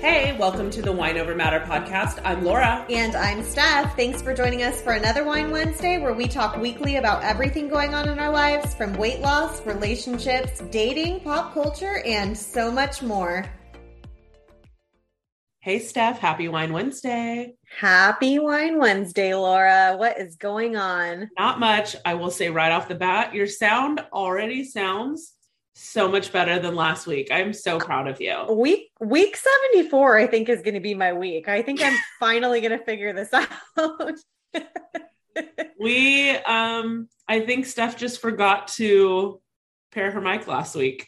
Hey, welcome to the Wine Over Matter podcast. I'm Laura. And I'm Steph. Thanks for joining us for another Wine Wednesday where we talk weekly about everything going on in our lives from weight loss, relationships, dating, pop culture, and so much more. Hey, Steph. Happy Wine Wednesday. Happy Wine Wednesday, Laura. What is going on? Not much. I will say right off the bat, your sound already sounds so much better than last week. I'm so proud of you. Week week 74 I think is going to be my week. I think I'm finally going to figure this out. we um I think Steph just forgot to pair her mic last week.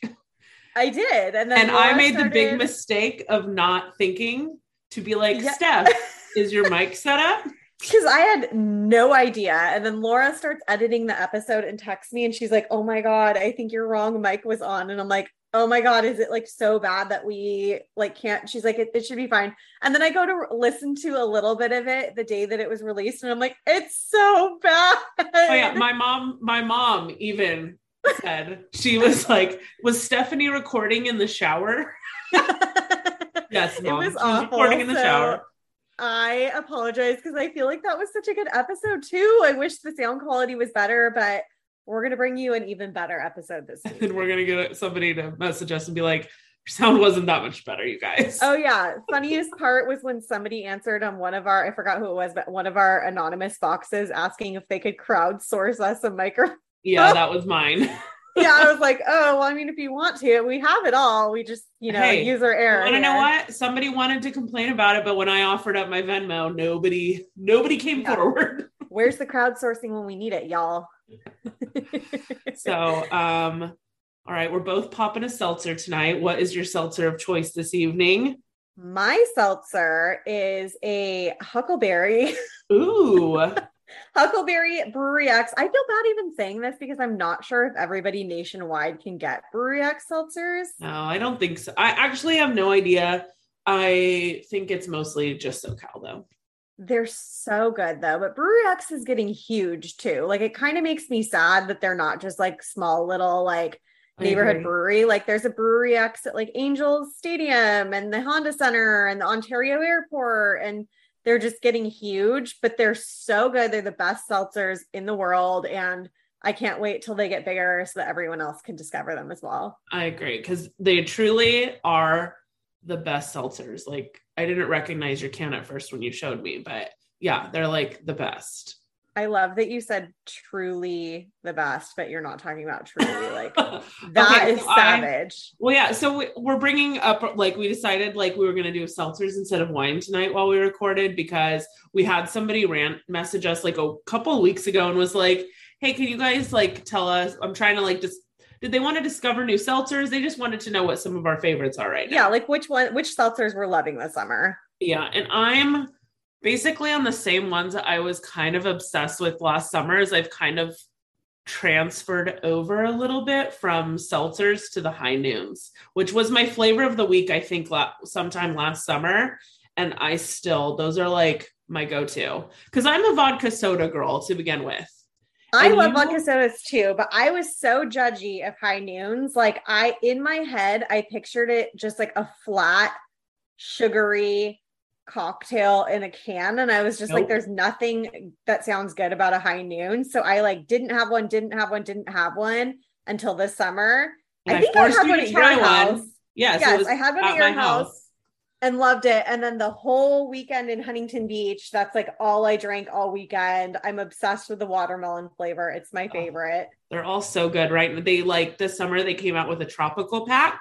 I did. And then and Laura I made started... the big mistake of not thinking to be like, yeah. Steph, is your mic set up? Because I had no idea. And then Laura starts editing the episode and texts me and she's like, Oh my God, I think you're wrong. Mic was on. And I'm like, Oh my God, is it like so bad that we like can't? She's like, it, it should be fine. And then I go to listen to a little bit of it the day that it was released. And I'm like, it's so bad. Oh yeah. My mom, my mom even said she was like, was Stephanie recording in the shower? yes, mom. It was awful. recording in the so shower. I apologize because I feel like that was such a good episode too. I wish the sound quality was better, but we're gonna bring you an even better episode this week. And we're gonna get somebody to message us and be like, Your sound wasn't that much better, you guys. Oh yeah. Funniest part was when somebody answered on one of our, I forgot who it was, but one of our anonymous boxes asking if they could crowdsource us a microphone. Yeah, that was mine. yeah, I was like, oh, well, I mean, if you want to, we have it all. We just, you know, hey, user error. And to know what? Somebody wanted to complain about it, but when I offered up my Venmo, nobody, nobody came yeah. forward. Where's the crowdsourcing when we need it, y'all? so, um, all right, we're both popping a seltzer tonight. What is your seltzer of choice this evening? My seltzer is a huckleberry. Ooh. Huckleberry Brewery X. I feel bad even saying this because I'm not sure if everybody nationwide can get Brewery X seltzers. No, I don't think so. I actually have no idea. I think it's mostly just SoCal though. They're so good though, but Brewery X is getting huge too. Like it kind of makes me sad that they're not just like small little like neighborhood brewery. Like there's a Brewery X at like Angels Stadium and the Honda Center and the Ontario Airport and they're just getting huge, but they're so good. They're the best seltzers in the world. And I can't wait till they get bigger so that everyone else can discover them as well. I agree because they truly are the best seltzers. Like I didn't recognize your can at first when you showed me, but yeah, they're like the best. I love that you said truly the best, but you're not talking about truly. Like that okay, is so savage. I, well, yeah. So we, we're bringing up like we decided like we were going to do seltzers instead of wine tonight while we recorded because we had somebody rant message us like a couple weeks ago and was like, "Hey, can you guys like tell us? I'm trying to like just." Did they want to discover new seltzers? They just wanted to know what some of our favorites are right now. Yeah, like which one, which seltzers we're loving this summer. Yeah, and I'm basically on the same ones that I was kind of obsessed with last summer as I've kind of transferred over a little bit from seltzers to the high noons, which was my flavor of the week, I think, la- sometime last summer. And I still, those are like my go to because I'm a vodka soda girl to begin with. I and love you- vodka sodas too, but I was so judgy of high noons. Like, I, in my head, I pictured it just like a flat, sugary, cocktail in a can and I was just nope. like there's nothing that sounds good about a high noon so I like didn't have one didn't have one didn't have one until this summer. And I think I had one at your house. Yes, yes, I had one at, at your house. house and loved it. And then the whole weekend in Huntington Beach, that's like all I drank all weekend. I'm obsessed with the watermelon flavor. It's my oh, favorite. Oh, they're all so good, right? They like this summer they came out with a tropical pack.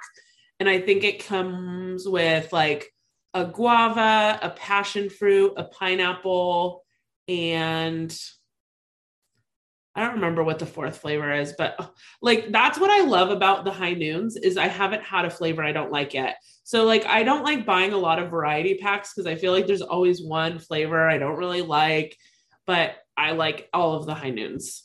And I think it comes with like a guava, a passion fruit, a pineapple, and I don't remember what the fourth flavor is, but like that's what I love about the high noons is I haven't had a flavor I don't like yet. So like I don't like buying a lot of variety packs because I feel like there's always one flavor I don't really like, but I like all of the high noons.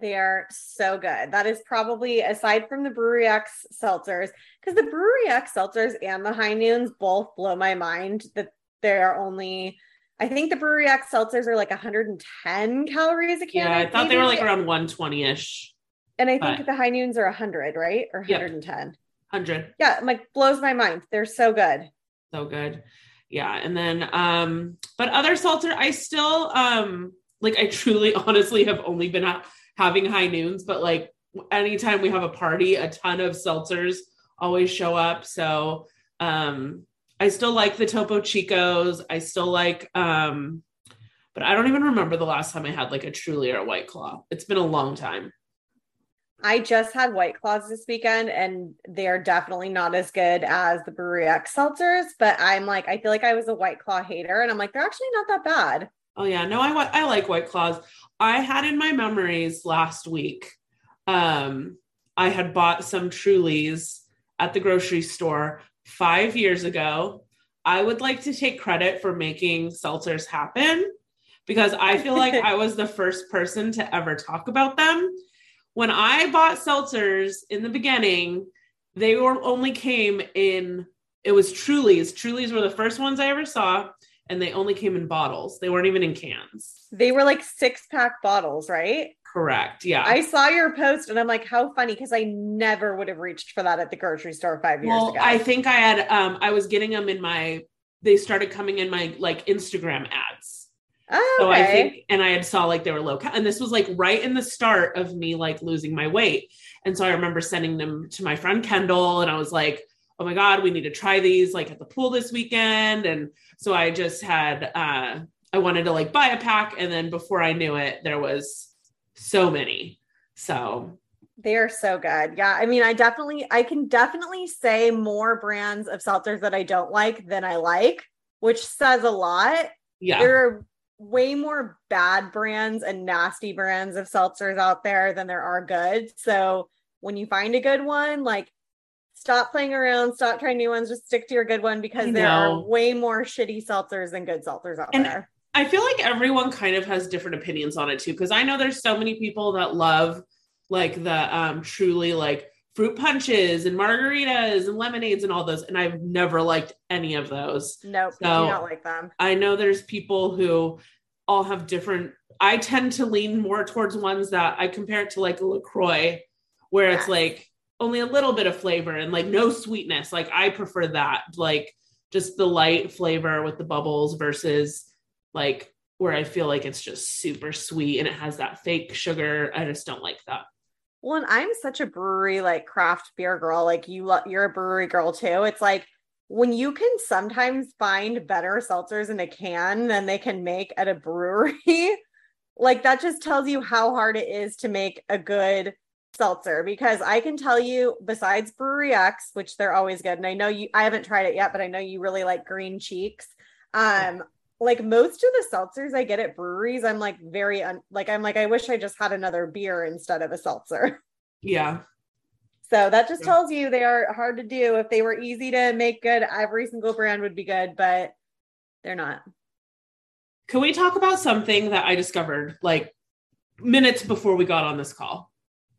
They are so good. That is probably aside from the Brewery X seltzers, because the Brewery X seltzers and the high noons both blow my mind that they're only I think the Brewery X seltzers are like 110 calories a can. Yeah, I thought maybe. they were like around 120 ish. And I think but... the high noons are 100, right? Or 110. Yep. 100. Yeah, like blows my mind. They're so good. So good. Yeah. And then, um, but other seltzer, I still, um, like, I truly, honestly have only been having high noons, but like anytime we have a party, a ton of seltzers always show up. So, um, I still like the Topo Chicos. I still like um but I don't even remember the last time I had like a truly or a white claw. It's been a long time. I just had white claws this weekend and they're definitely not as good as the Brewery X seltzers, but I'm like I feel like I was a white claw hater and I'm like they're actually not that bad. Oh yeah, no I I like white claws. I had in my memories last week um I had bought some Trulies at the grocery store five years ago. I would like to take credit for making seltzers happen because I feel like I was the first person to ever talk about them. When I bought seltzers in the beginning, they were only came in it was Trulies. Trulies were the first ones I ever saw, and they only came in bottles. They weren't even in cans. They were like six pack bottles, right? Correct. Yeah. I saw your post and I'm like, how funny because I never would have reached for that at the grocery store five years well, ago. I think I had um I was getting them in my they started coming in my like Instagram ads. Oh, okay. So I think and I had saw like they were low and this was like right in the start of me like losing my weight. And so I remember sending them to my friend Kendall and I was like, oh my God, we need to try these like at the pool this weekend. And so I just had uh I wanted to like buy a pack and then before I knew it, there was so many. So they are so good. Yeah. I mean, I definitely, I can definitely say more brands of seltzers that I don't like than I like, which says a lot. Yeah. There are way more bad brands and nasty brands of seltzers out there than there are good. So when you find a good one, like stop playing around, stop trying new ones, just stick to your good one because there are way more shitty seltzers than good seltzers out and there. I feel like everyone kind of has different opinions on it too, because I know there's so many people that love like the um truly like fruit punches and margaritas and lemonades and all those, and I've never liked any of those. Nope, so do not like them. I know there's people who all have different. I tend to lean more towards ones that I compare it to like a Lacroix, where yes. it's like only a little bit of flavor and like no sweetness. Like I prefer that, like just the light flavor with the bubbles versus like where I feel like it's just super sweet and it has that fake sugar. I just don't like that. Well, and I'm such a brewery like craft beer girl. Like you, lo- you're a brewery girl too. It's like when you can sometimes find better seltzers in a can than they can make at a brewery. like that just tells you how hard it is to make a good seltzer because I can tell you besides Brewery X, which they're always good. And I know you I haven't tried it yet, but I know you really like green cheeks. Um, like most of the seltzers I get at breweries, I'm like very un- like I'm like I wish I just had another beer instead of a seltzer. Yeah. So that just yeah. tells you they are hard to do. If they were easy to make good, every single brand would be good, but they're not. Can we talk about something that I discovered like minutes before we got on this call?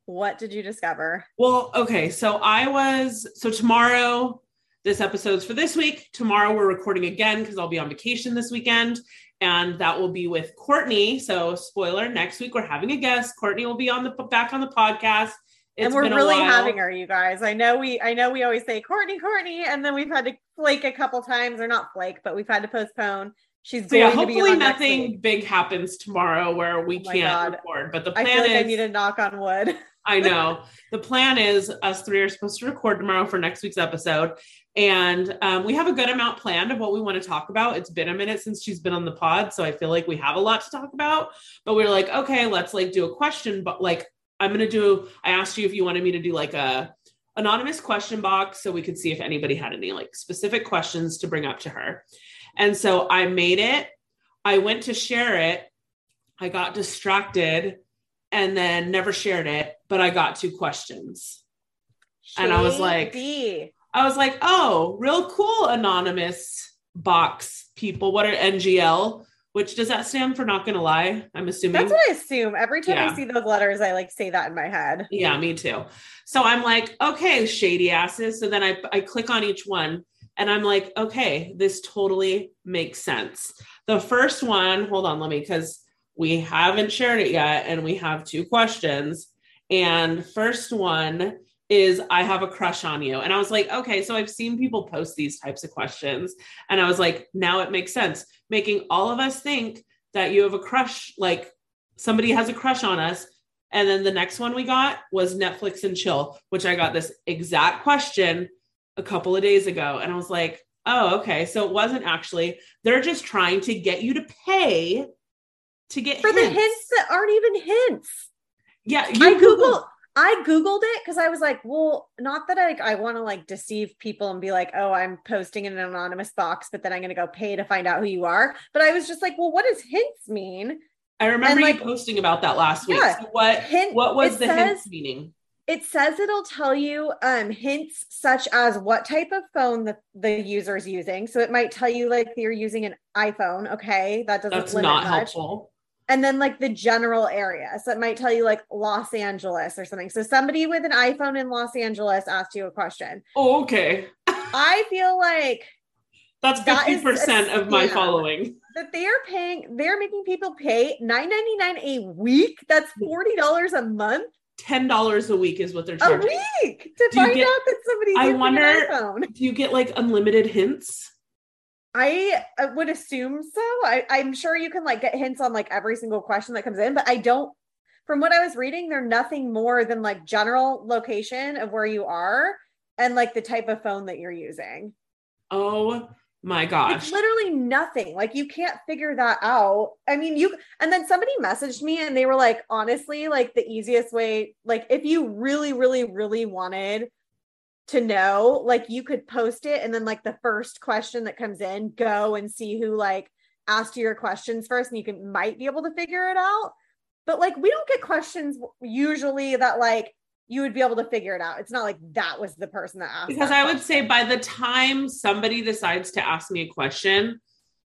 What did you discover? Well, okay. So I was, so tomorrow this episode's for this week. Tomorrow we're recording again because I'll be on vacation this weekend. And that will be with Courtney. So, spoiler, next week we're having a guest. Courtney will be on the back on the podcast. It's and we're really having her, you guys. I know we I know we always say Courtney, Courtney, and then we've had to flake a couple times, or not flake, but we've had to postpone. She's so yeah, hopefully nothing big happens tomorrow where we oh can't God. record. But the plan I feel like is I need to knock on wood. I know. The plan is us three are supposed to record tomorrow for next week's episode. And um, we have a good amount planned of what we want to talk about. It's been a minute since she's been on the pod. So I feel like we have a lot to talk about. But we are like, okay, let's like do a question. But like, I'm going to do, I asked you if you wanted me to do like a, anonymous question box so we could see if anybody had any like specific questions to bring up to her. And so I made it. I went to share it. I got distracted and then never shared it, but I got two questions. Shady. And I was like, I was like, oh, real cool anonymous box people. What are NGL? Which does that stand for not gonna lie? I'm assuming that's what I assume. Every time yeah. I see those letters, I like say that in my head. Yeah, me too. So I'm like, okay, shady asses. So then I I click on each one and I'm like, okay, this totally makes sense. The first one, hold on, let me because we haven't shared it yet, and we have two questions. And first one is I have a crush on you. And I was like, okay, so I've seen people post these types of questions. And I was like, now it makes sense, making all of us think that you have a crush, like somebody has a crush on us. And then the next one we got was Netflix and chill, which I got this exact question a couple of days ago. And I was like, oh, okay. So it wasn't actually, they're just trying to get you to pay to get for hints. the hints that aren't even hints. Yeah. I Googled, I Googled it because I was like, well, not that I, I want to like deceive people and be like, oh, I'm posting in an anonymous box, but then I'm going to go pay to find out who you are. But I was just like, well, what does hints mean? I remember and, you like, posting about that last week. Yeah, so what, hint, what was the says, hints meaning? It says it'll tell you um, hints such as what type of phone the, the user is using. So it might tell you like you're using an iPhone. Okay. That doesn't That's not much. helpful and then like the general area. So it might tell you like Los Angeles or something. So somebody with an iPhone in Los Angeles asked you a question. Oh, okay. I feel like that's 50% that of my following. That they are paying, they're making people pay $9.99 a week. That's hmm. $40 a month. Ten dollars a week is what they're charging. A week to do find get, out that somebody's I wonder, do you get like unlimited hints? I, would assume so. I, I'm sure you can like get hints on like every single question that comes in, but I don't. From what I was reading, they're nothing more than like general location of where you are and like the type of phone that you're using. Oh my gosh. It's literally nothing. Like you can't figure that out. I mean, you and then somebody messaged me and they were like, honestly, like the easiest way, like if you really, really, really wanted to know like you could post it and then like the first question that comes in go and see who like asked you your questions first and you can might be able to figure it out. But like we don't get questions usually that like you would be able to figure it out. It's not like that was the person that asked because i would say by the time somebody decides to ask me a question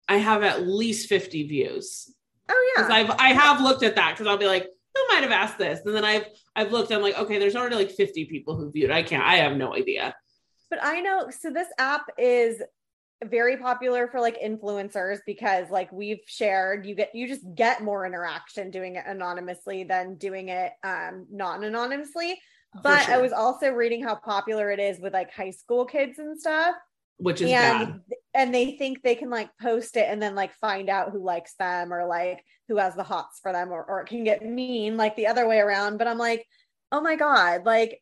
i have at least 50 views. Oh yeah. I've i have looked at that because i'll be like who might have asked this? And then I've I've looked, I'm like, okay, there's already like 50 people who viewed. I can't, I have no idea. But I know so this app is very popular for like influencers because like we've shared you get you just get more interaction doing it anonymously than doing it um non-anonymously but sure. i was also reading how popular it is with like high school kids and stuff which is and, bad. And they think they can like post it and then like find out who likes them or like who has the hots for them or, or it can get mean like the other way around but i'm like oh my god like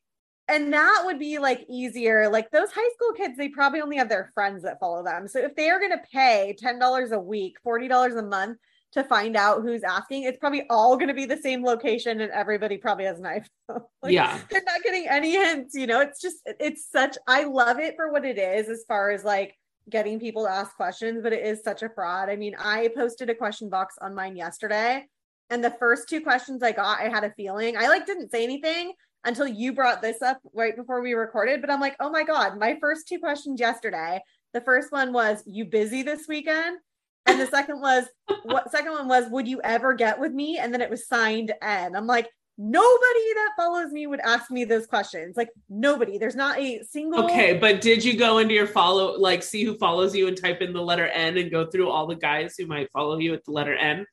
and that would be like easier like those high school kids they probably only have their friends that follow them so if they are going to pay $10 a week $40 a month to find out who's asking. It's probably all going to be the same location and everybody probably has an iPhone. like, yeah. They're not getting any hints, you know, it's just, it's such, I love it for what it is as far as like getting people to ask questions, but it is such a fraud. I mean, I posted a question box on mine yesterday and the first two questions I got, I had a feeling I like didn't say anything until you brought this up right before we recorded, but I'm like, oh my God, my first two questions yesterday. The first one was, you busy this weekend? And the second was what second one was would you ever get with me? And then it was signed N. I'm like, nobody that follows me would ask me those questions. Like nobody. There's not a single Okay, but did you go into your follow like see who follows you and type in the letter N and go through all the guys who might follow you with the letter N?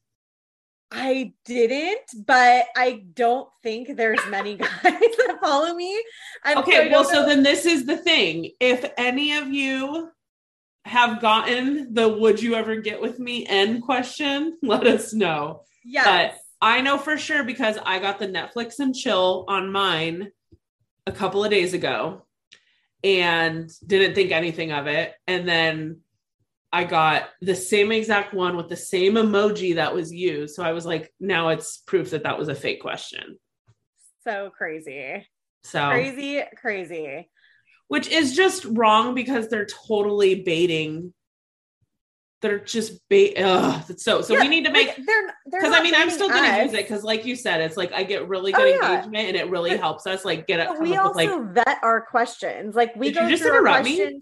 I didn't, but I don't think there's many guys that follow me. I'm okay, well, so then this is the thing. If any of you have gotten the would you ever get with me end question, let us know. Yes. But I know for sure because I got the Netflix and chill on mine a couple of days ago and didn't think anything of it. And then I got the same exact one with the same emoji that was used. So I was like, now it's proof that that was a fake question. So crazy. So crazy, crazy. Which is just wrong because they're totally baiting they're just. Ugh, so so yeah, we need to make like they're because I mean I'm still going to use it because like you said it's like I get really oh, good oh, yeah. engagement and it really but, helps us like get it. We also like, vet our questions. Like we go just through interrupt questions. Me?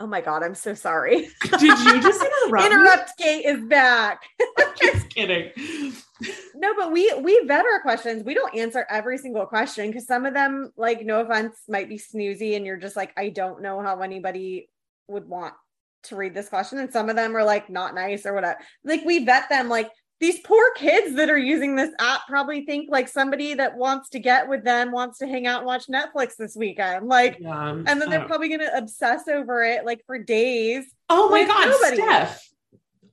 Oh my god, I'm so sorry. Did you just interrupt? interrupt Kate is back. just kidding. no, but we we vet our questions. We don't answer every single question because some of them, like no offense, might be snoozy, and you're just like, I don't know how anybody would want to read this question and some of them are like not nice or whatever like we vet them like these poor kids that are using this app probably think like somebody that wants to get with them wants to hang out and watch Netflix this weekend. Like, yeah, um, and then they're oh. probably going to obsess over it like for days. Oh my God, nobody. Steph.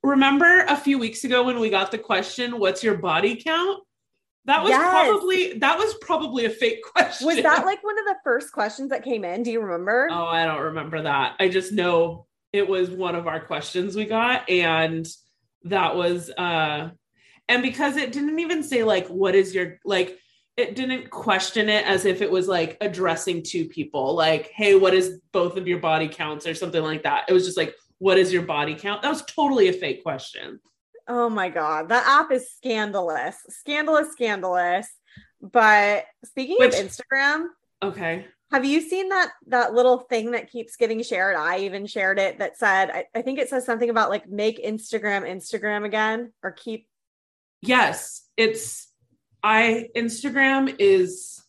Remember a few weeks ago when we got the question, what's your body count? That was yes. probably that was probably a fake question. Was that like one of the first questions that came in? Do you remember? Oh, I don't remember that. I just know it was one of our questions we got and that was uh and because it didn't even say like what is your like it didn't question it as if it was like addressing two people like hey what is both of your body counts or something like that. It was just like what is your body count? That was totally a fake question. Oh my god. That app is scandalous. Scandalous scandalous. But speaking Which, of instagram okay have you seen that that little thing that keeps getting shared? I even shared it that said, I, I think it says something about like make Instagram Instagram again or keep. Yes, it's I Instagram is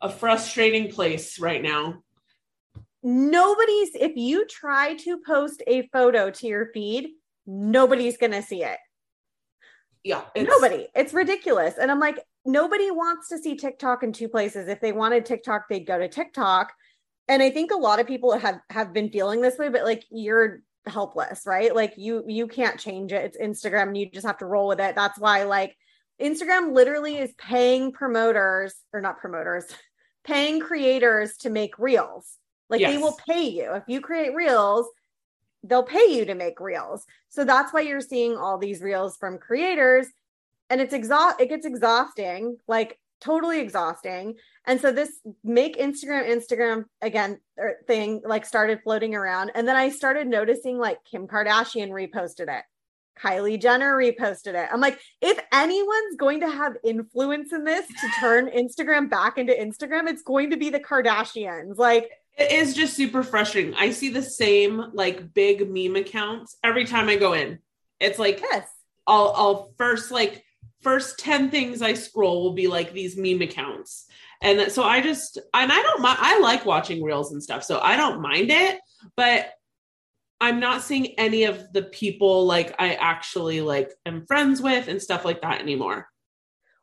a frustrating place right now. Nobody's if you try to post a photo to your feed, nobody's gonna see it. Yeah, it's... nobody. It's ridiculous. And I'm like, nobody wants to see TikTok in two places. If they wanted TikTok, they'd go to TikTok. And I think a lot of people have have been feeling this way, but like you're helpless, right? Like you you can't change it. It's Instagram and you just have to roll with it. That's why like Instagram literally is paying promoters or not promoters, paying creators to make reels. Like yes. they will pay you. If you create reels, they'll pay you to make reels. So that's why you're seeing all these reels from creators. And it's exhaust it gets exhausting like totally exhausting. And so this make instagram instagram again er, thing like started floating around. And then i started noticing like kim kardashian reposted it. Kylie jenner reposted it. I'm like if anyone's going to have influence in this to turn instagram back into instagram it's going to be the kardashians. Like it is just super frustrating i see the same like big meme accounts every time i go in it's like yes I'll I'll first like first 10 things I scroll will be like these meme accounts. And so I just, and I don't mind, I like watching reels and stuff. So I don't mind it, but I'm not seeing any of the people like I actually like am friends with and stuff like that anymore.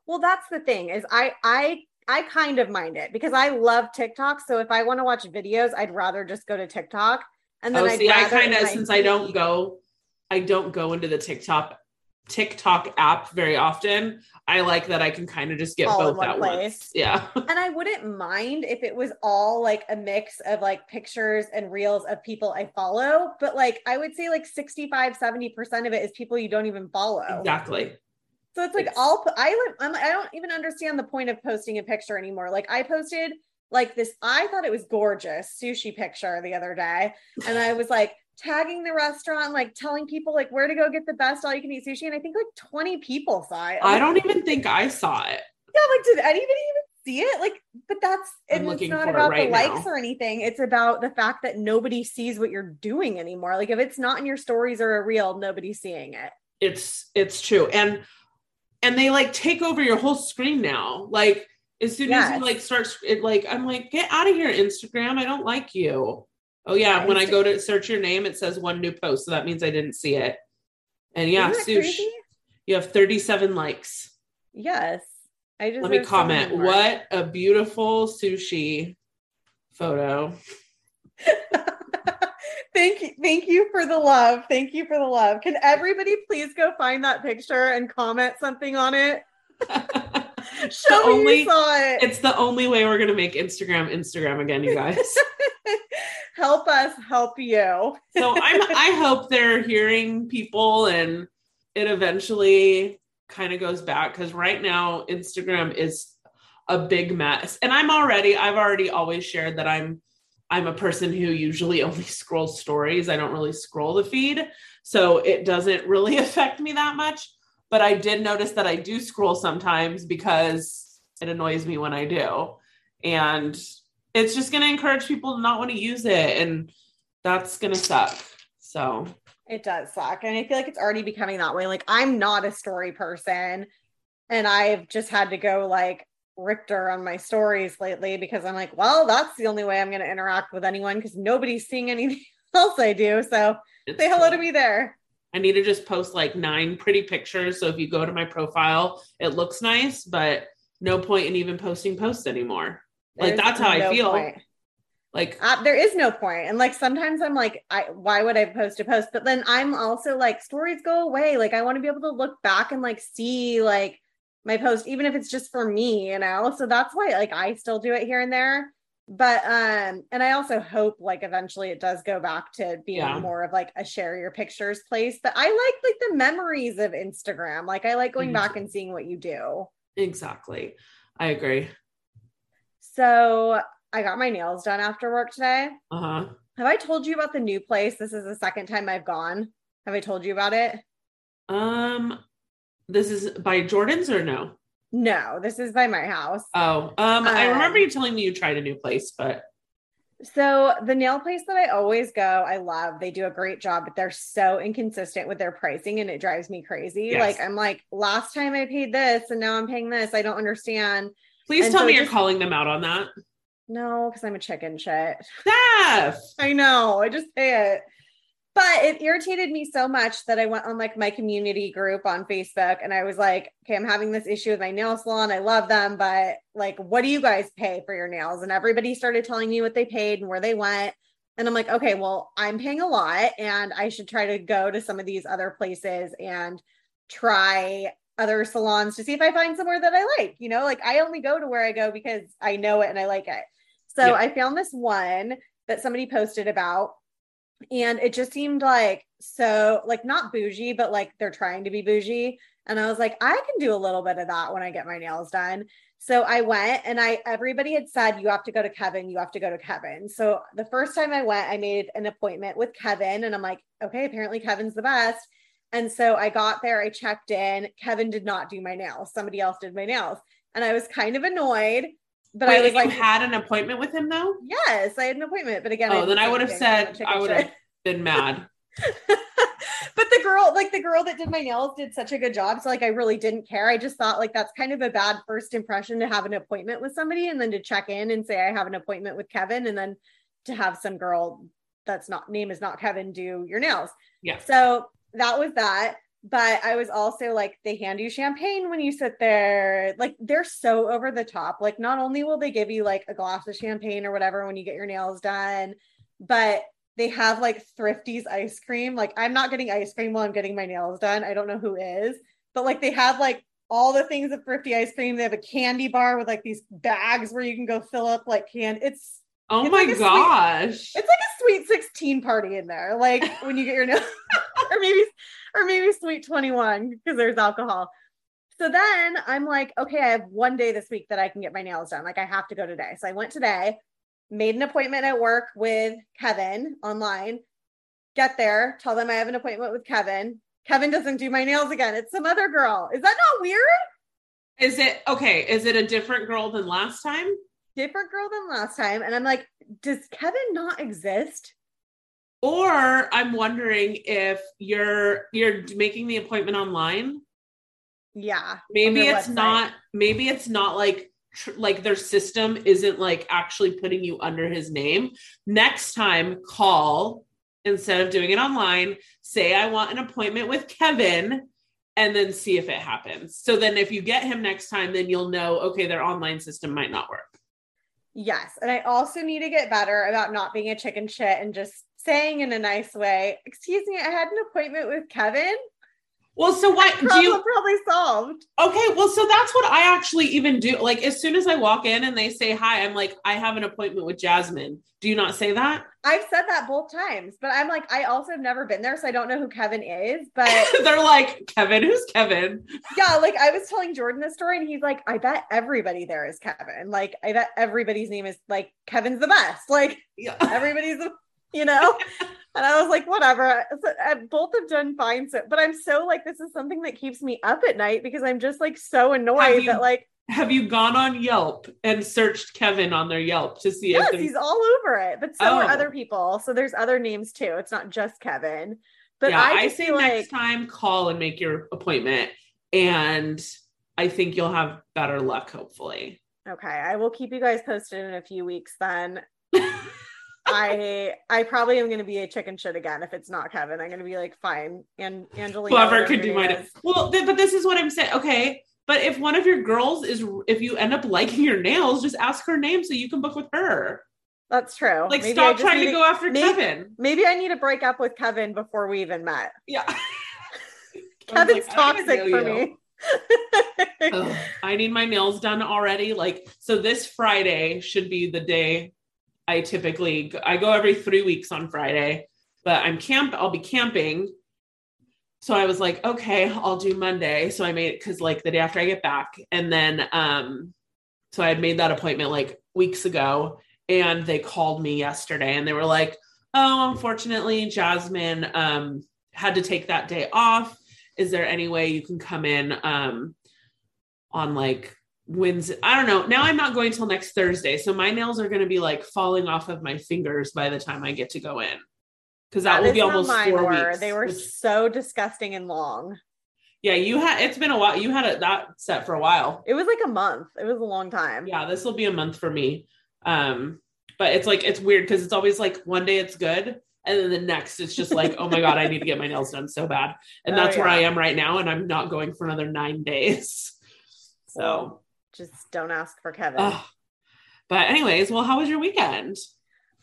Well, that's the thing is I, I, I kind of mind it because I love TikTok. So if I want to watch videos, I'd rather just go to TikTok. And then oh, see, I kind of, since I don't go, I don't go into the TikTok TikTok app very often. I like that I can kind of just get all both at place. once. Yeah. and I wouldn't mind if it was all like a mix of like pictures and reels of people I follow, but like I would say like 65 70% of it is people you don't even follow. Exactly. So it's like it's... I'll I I'm, I don't even understand the point of posting a picture anymore. Like I posted like this I thought it was gorgeous sushi picture the other day and I was like tagging the restaurant, like telling people like where to go get the best all you can eat sushi. And I think like 20 people saw it. I don't even think I saw it. Yeah, like did anybody even see it? Like, but that's it's not about right the likes now. or anything. It's about the fact that nobody sees what you're doing anymore. Like if it's not in your stories or a reel, nobody's seeing it. It's it's true. And and they like take over your whole screen now. Like as soon yes. as you like start it like I'm like, get out of here, Instagram. I don't like you. Oh yeah, when I go to search your name, it says one new post, so that means I didn't see it. And yeah, Sush, you have 37 likes. Yes. I just let me comment. What a beautiful sushi photo. thank you, thank you for the love. Thank you for the love. Can everybody please go find that picture and comment something on it? Show me only, you saw it. It's the only way we're gonna make Instagram Instagram again, you guys. help us help you. so I'm I hope they're hearing people and it eventually kind of goes back because right now Instagram is a big mess. And I'm already, I've already always shared that I'm I'm a person who usually only scrolls stories. I don't really scroll the feed. So it doesn't really affect me that much. But I did notice that I do scroll sometimes because it annoys me when I do. And it's just going to encourage people to not want to use it. And that's going to suck. So it does suck. And I feel like it's already becoming that way. Like I'm not a story person. And I've just had to go like Richter on my stories lately because I'm like, well, that's the only way I'm going to interact with anyone because nobody's seeing anything else I do. So it's say hello to me there. I need to just post like nine pretty pictures. So if you go to my profile, it looks nice, but no point in even posting posts anymore. There's like that's how no I feel. Point. Like uh, there is no point. And like sometimes I'm like, I why would I post a post? But then I'm also like, stories go away. Like I want to be able to look back and like see like my post, even if it's just for me, you know. So that's why like I still do it here and there. But um, and I also hope like eventually it does go back to being yeah. more of like a share your pictures place. But I like like the memories of Instagram. Like I like going back and seeing what you do. Exactly. I agree. So I got my nails done after work today. Uh-huh. Have I told you about the new place? This is the second time I've gone. Have I told you about it? Um, this is by Jordan's or no? No, this is by my house. Oh, um, um, I remember you telling me you tried a new place, but so the nail place that I always go, I love. They do a great job, but they're so inconsistent with their pricing and it drives me crazy. Yes. Like I'm like, last time I paid this and now I'm paying this. I don't understand. Please and tell so me just, you're calling them out on that. No, because I'm a chicken shit. Steph! I know. I just pay it but it irritated me so much that I went on like my community group on Facebook and I was like, okay, I'm having this issue with my nail salon. I love them, but like, what do you guys pay for your nails? And everybody started telling me what they paid and where they went. And I'm like, okay, well, I'm paying a lot and I should try to go to some of these other places and try other salons to see if I find somewhere that I like. You know, like I only go to where I go because I know it and I like it. So yeah. I found this one that somebody posted about and it just seemed like so like not bougie but like they're trying to be bougie. And i was like i can do a little bit of that when i get my nails done. So i went and i everybody had said you have to go to kevin. You have to go to kevin. So the first time i went i made an appointment with kevin and i'm like okay apparently kevin's the best. And so i got there i checked in. Kevin did not do my nails. Somebody else did my nails. And i was kind of annoyed but Wait, I was like, had an appointment with him though? Yes, I had an appointment. But again, oh, I then I would have said I would have been mad. but the girl, like the girl that did my nails, did such a good job. So like, I really didn't care. I just thought like that's kind of a bad first impression to have an appointment with somebody and then to check in and say I have an appointment with Kevin, and then to have some girl that's not name is not Kevin do your nails. Yeah. So that was that but I was also like, they hand you champagne when you sit there. Like, they're so over the top. Like, not only will they give you like a glass of champagne or whatever when you get your nails done, but they have like Thrifty's ice cream. Like, I'm not getting ice cream while I'm getting my nails done. I don't know who is, but like, they have like all the things of Thrifty ice cream. They have a candy bar with like these bags where you can go fill up like can. It's oh it's my like gosh, sweet, it's like a sweet 16 party in there. Like when you get your nails, or maybe or maybe sweet 21 because there's alcohol. So then I'm like, okay, I have one day this week that I can get my nails done. Like I have to go today. So I went today, made an appointment at work with Kevin online. Get there, tell them I have an appointment with Kevin. Kevin doesn't do my nails again. It's some other girl. Is that not weird? Is it okay? Is it a different girl than last time? Different girl than last time. And I'm like, does Kevin not exist? Or I'm wondering if you're you're making the appointment online. Yeah. Maybe it's website. not maybe it's not like like their system isn't like actually putting you under his name. Next time call instead of doing it online, say I want an appointment with Kevin and then see if it happens. So then if you get him next time then you'll know okay their online system might not work. Yes, and I also need to get better about not being a chicken shit and just saying in a nice way, Excuse me, I had an appointment with Kevin. Well, so why do you probably solved. Okay, well, so that's what I actually even do. Like, as soon as I walk in and they say hi, I'm like, I have an appointment with Jasmine. Do you not say that? I've said that both times, but I'm like, I also have never been there, so I don't know who Kevin is. But They're like, Kevin, who's Kevin? yeah, like I was telling Jordan this story, and he's like, I bet everybody there is Kevin. Like, I bet everybody's name is like Kevin's the best. Like Yeah. everybody's, the- you know. And I was like, whatever. So, uh, both have done fine. So, but I'm so like, this is something that keeps me up at night because I'm just like so annoyed you- that like, Have you gone on Yelp and searched Kevin on their Yelp to see yes, if he's all over it. But so Oh. are other people. So there's other names too. It's not just Kevin. But yeah, I, I, say feel next time call and make your appointment. And I think you'll have better luck, hopefully. okay, I will keep you guys posted in a few weeks then. I I probably am going to be a chicken shit again if it's not Kevin. I'm going to be like, fine, and Angelina. Whoever could do my well, th- but this is what I'm saying. Okay, but if one of your girls is, if you end up liking your nails, just ask her name so you can book with her. That's true. Like, Maybe stop trying to go after maybe- Kevin. Maybe I need to break up with Kevin before we even met. Yeah. Kevin's like, toxic for know me. I need my nails done already. Like, so this Friday should be the day I typically I go every three weeks on Friday, but I'm camp. I'll be camping. So I was like, okay, I'll do Monday. So I made it because like the day after I get back, and then um, so I had made that appointment like weeks ago, and they called me yesterday, and they were like, oh, unfortunately, Jasmine um had to take that day off is there any way you can come in um on like Wednesday? I don't know. Now I'm not going till next Thursday, so my nails are going to be like falling off of my fingers by the time I get to go in, because that, will be almost four were. weeks. They were which- so disgusting and long. yeah, you had. It's been a while. You had it that set for a while. It was like a month. It was a long time. Yeah, this will be a month for me. Um, but it's like it's weird because it's always like one day it's good. And then the next, it's just like, oh my God, I need to get my nails done so bad. And Oh, that's where. I am right now. And I'm not going for another nine days. So, just don't ask for Kevin. Ugh. But anyways, well, how was your weekend?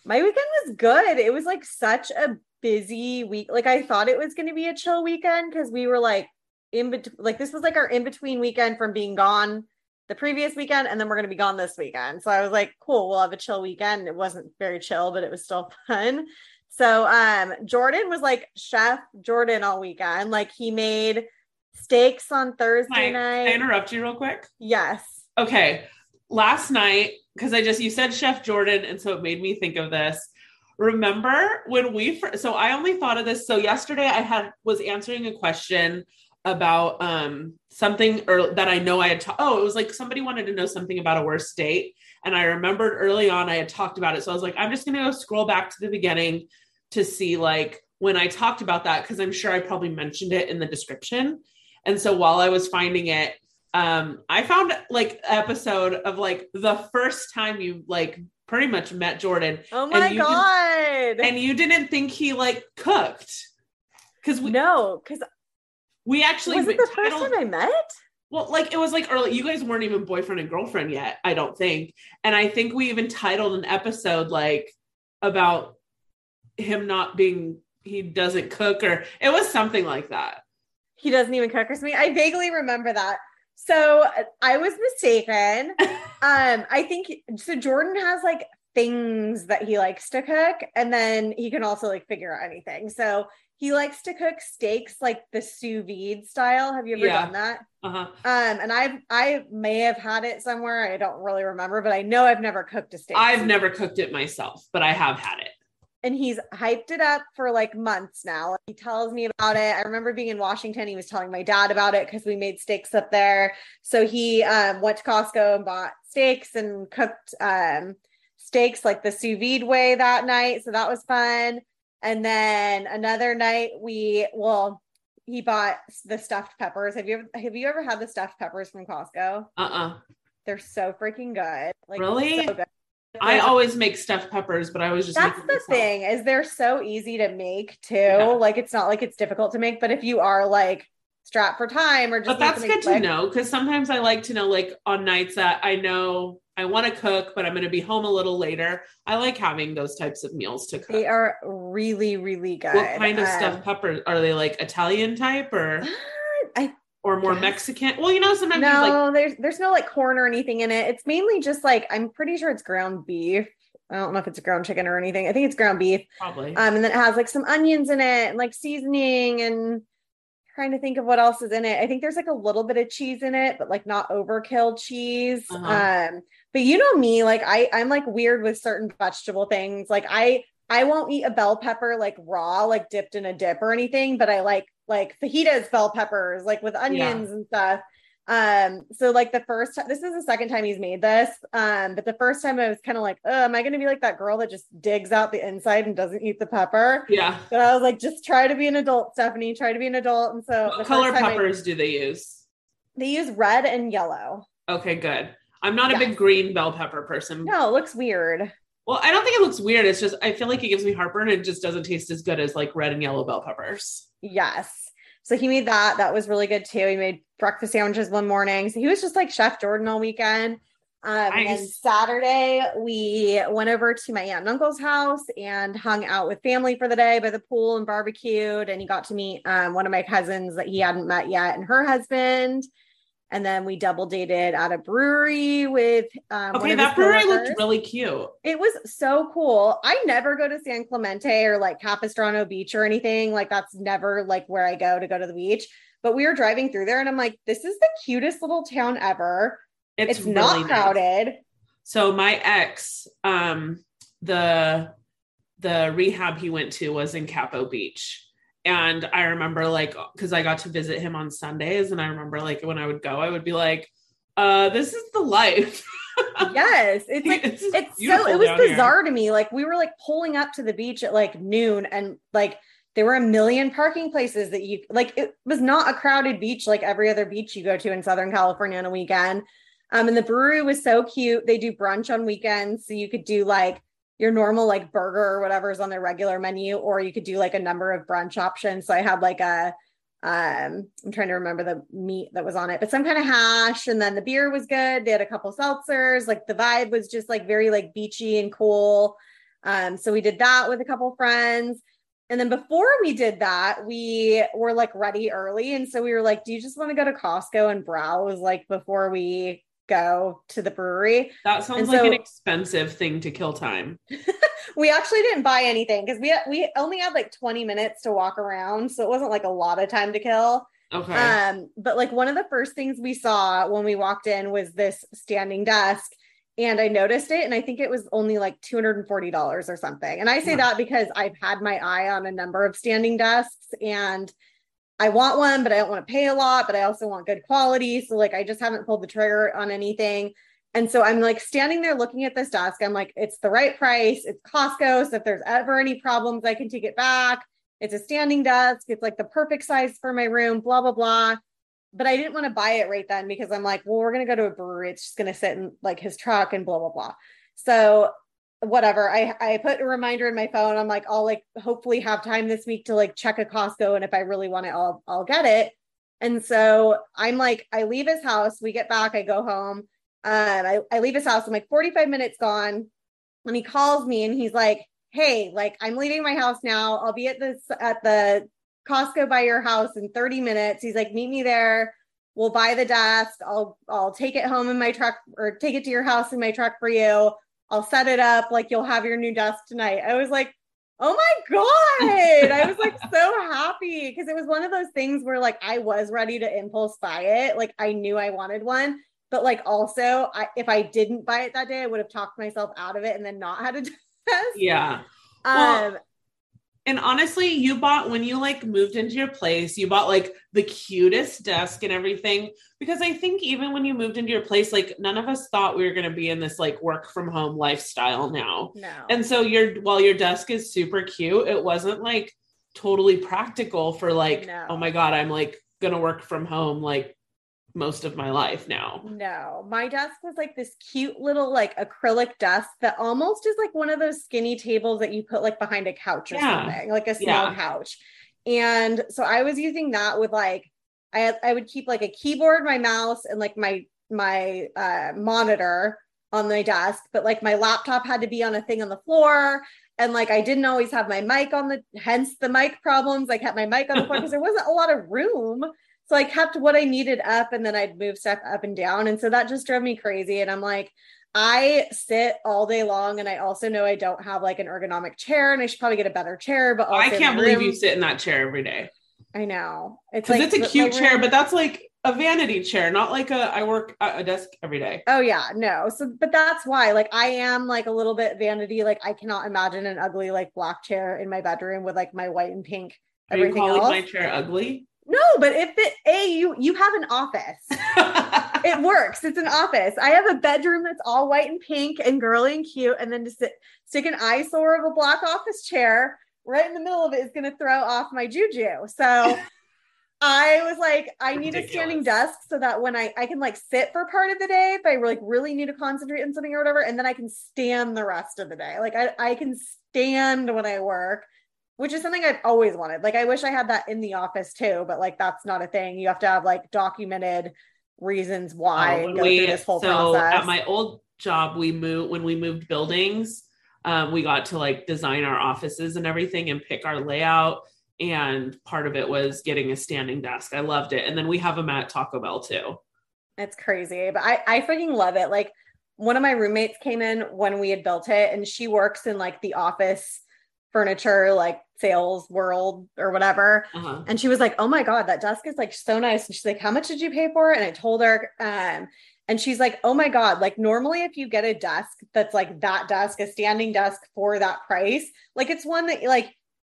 My weekend was good. It was like such a busy week. Like I thought it was going to be a chill weekend because we were like in between. Like this was like our in between weekend from being gone the previous weekend, and then we're going to be gone this weekend. So I was like, cool, we'll have a chill weekend. It wasn't very chill, but it was still fun. So um Jordan was like chef Jordan all weekend. Like he made steaks on Thursday Hi, Can I interrupt you real quick? Yes. Okay. Last night, because I just, you said Chef Jordan, and so it made me think of this. Remember when we, fir- so I only thought of this. So yesterday I had, was answering a question about um something or that I know I had, ta- oh, it was like somebody wanted to know something about a worst date. And I remembered early on I had talked about it. So I was like, I'm just going to go scroll back to the beginning to see like when I talked about that, because I'm sure I probably mentioned it in the description. And so while I was finding it, um, I found like episode of like the first time you like pretty much met Jordan Oh my you god. and you didn't think he like cooked. Cause we no, because we actually was it the first time I met? well, like it was like early. You guys weren't even boyfriend and girlfriend yet, I don't think. And I think we even titled an episode like about him not being he doesn't cook or it was something like that. He doesn't even cook for me. I vaguely remember that. So I was mistaken. um, I think so. Jordan has like things that he likes to cook, and then he can also like figure out anything. So he likes to cook steaks like the sous vide style. Have you ever Yeah. done that? Uh-huh. Um, and I've I may have had it somewhere. I don't really remember, but I know I've never cooked a steak. I've never cooked it myself, but I have had it. And he's hyped it up for like months now. He tells me about it. I remember being in Washington. He was telling my dad about it because we made steaks up there. So he um, went to Costco and bought steaks and cooked um, steaks like the sous vide way that night. So that was fun. And then another night we well, he bought the stuffed peppers. Have you ever have you ever had the stuffed peppers from Costco? Uh-uh. They're so freaking good. Like Really? so good. I always make stuffed peppers, but I was just that's the thing is they're so easy to make too Yeah. like it's not like it's difficult to make but if you are like strapped for time or just But that's good to know because sometimes I like to know, like on nights that I know I want to cook, but I'm going to be home a little later. I like having those types of meals to cook. they are really really good what kind of Um, stuffed peppers are they? Like Italian type or? Or more Mexican. Well, you know, sometimes no, you like there's there's no like corn or anything in it. It's mainly just like I'm pretty sure it's ground beef. I don't know if it's ground chicken or anything. I think it's ground beef. probably. Um, and then it has like some onions in it and like seasoning and trying to think of what else is in it. I think there's like a little bit of cheese in it, but like not overkill cheese. Uh-huh. Um, but you know me, like I I'm like weird with certain vegetable things. Like I I won't eat a bell pepper like raw, like dipped in a dip or anything, but I like like fajitas bell peppers, like with onions and stuff. Um, so like the first time, this is the second time he's made this. Um, but the first time I was kind of like, oh, am I gonna be like that girl that just digs out the inside and doesn't eat the pepper? yeah. but I was like, just try to be an adult, Stephanie. Try to be an adult. And so What color time I- peppers do they use? they use red and yellow. Okay, good. I'm not a big green bell pepper person. No, it looks weird. Well, I don't think it looks weird. It's just I feel like it gives me heartburn. It just doesn't taste as good as like red and yellow bell peppers. Yes. So he made that. That was really good too. He made breakfast sandwiches one morning. So he was just like Chef Jordan all weekend. Um, And. Saturday, we went over to my aunt and uncle's house and hung out with family for the day by the pool and barbecued. And he got to meet um, one of my cousins that he hadn't met yet and her husband. And then we double dated at a brewery with um, Okay, that brewery coworkers. looked really cute. It was so cool. I never go to San Clemente or like Capistrano Beach or anything. Like that's never like where I go to go to the beach. But we were driving through there and I'm like, this is the cutest little town ever. It's, It's, really not nice. crowded. So my ex, um, the the rehab he went to was in Capo Beach. And I remember like because I got to visit him on Sundays, and I remember like when I would go, I would be like, uh, this is the life. Yes. It's like It's it's so it was down here. bizarre to me. Like we were like pulling up to the beach at like noon and like there were a million parking places that you like it was not a crowded beach like every other beach you go to in Southern California on a weekend. Um and the brewery was so cute. They do brunch on weekends so you could do like your normal like burger or whatever is on their regular menu or you could do like a number of brunch options. So I had like a um i'm trying to remember the meat that was on it but some kind of hash and then the beer was good. They had a couple seltzers like the vibe was just like very like beachy and cool. Um so we did that with a couple friends. And then before we did that we were like ready early. And so we were like do you just want to go to costco and browse like before we go to the brewery That sounds And like so- an expensive thing to kill time. we actually didn't buy anything because we we only had like 20 minutes to walk around so it wasn't like a lot of time to kill Okay. Um, but like one of the first things we saw when we walked in was this standing desk. And I noticed it, and I think it was only like $240 or something. And I say Yeah. that because I've had my eye on a number of standing desks and I want one, but I don't want to pay a lot, but I also want good quality. So like I just haven't pulled the trigger on anything. And so I'm like standing there looking at this desk. I'm like, it's the right price. It's Costco. So if there's ever any problems, I can take it back. It's a standing desk. It's like the perfect size for my room, blah, blah, blah. But I didn't want to buy it right then because I'm like, well, we're going to go to a brewery. It's just going to sit in like his truck and blah, blah, blah. So whatever. I, I put a reminder in my phone. I'm like, I'll like hopefully have time this week to like check a Costco. And if I really want it, I'll, I'll get it. And so I'm like, I leave his house. We get back. I go home. Um, I, I leave his house. I'm like 45 minutes gone. And he calls me and he's like, Hey, like I'm leaving my house now. I'll be at this at the Costco by your house in 30 minutes. He's like, meet me there. We'll buy the desk. I'll I'll take it home in my truck or take it to your house in my truck for you. I'll set it up like you'll have your new desk tonight. I was like, oh my God. I was like so happy because it was one of those things where like I was ready to impulse buy it. Like I knew I wanted one. But like also, I, if I didn't buy it that day, I would have talked myself out of it and then not had a desk. yeah. Um, Well, And honestly, you bought when you like moved into your place, you bought like the cutest desk and everything. Because I think even when you moved into your place, like none of us thought we were going to be in this like work from home lifestyle now. no. And so your while your desk is super cute, it wasn't like totally practical for like, No. oh my God, I'm like gonna work from home like most of my life now. No, my desk was like this cute little like acrylic desk that almost is like one of those skinny tables that you put like behind a couch or Yeah. something, like a small Yeah. couch. And so I was using that with like I I would keep like a keyboard, my mouse, and like my my uh, monitor on my desk, but like my laptop had to be on a thing on the floor. And like I didn't always have my mic on the hence the mic problems. I kept my mic on the floor because there wasn't a lot of room. So I kept what I needed up and then I'd move stuff up and down. And so that just drove me crazy. And I'm like, I sit all day long and I also know I don't have like an ergonomic chair and I should probably get a better chair. But I can't believe you sit in that chair every day. I know. It's like, it's a cute chair, but that's like a vanity chair, not like a I work at a desk every day. Oh yeah, no. So but that's why like I am like a little bit vanity. Like I cannot imagine an ugly like black chair in my bedroom with like my white and pink Are everything you calling else. my chair ugly? No, but if it a you you have an office. it works. It's an office. I have a bedroom that's all white and pink and girly and cute, and then to sit, stick an eyesore of a black office chair right in the middle of it is going to throw off my juju. So I was like, I need Ridiculous. a standing desk so that when I I can like sit for part of the day if I like really need to concentrate on something or whatever, and then I can stand the rest of the day. Like I I can stand when I work, which is something I've always wanted. Like I wish I had that in the office too, but like that's not a thing. You have to have like documented reasons why oh, go we, through this whole so process. At my old job, we moved when we moved buildings. Um, we got to like design our offices and everything and pick our layout and part of it was getting a standing desk. I loved it. And then we have them at Taco Bell too. It's crazy, but I I freaking love it. Like one of my roommates came in when we had built it and she works in like the office furniture like sales world or whatever. Uh-huh. and she was like oh my god that desk is like so nice. And she's like how much did you pay for it? And i told her um and she's like oh my god like normally if you get a desk that's like that desk a standing desk for that price like it's one that like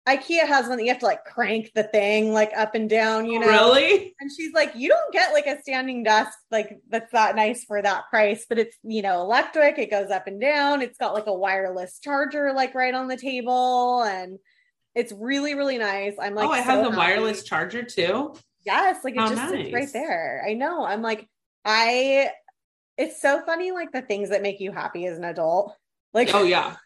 IKEA has one that you have to like crank the thing like up and down, you know. Really? And she's like, you don't get like a standing desk like that's that nice for that price, but it's you know electric. It goes up and down. It's got like a wireless charger like right on the table, and it's really really nice. I'm like, oh, it so has a wireless charger too. Yes, like it just nice. sits right there. I know. I'm like, I. It's so funny, like the things that make you happy as an adult. Like, oh yeah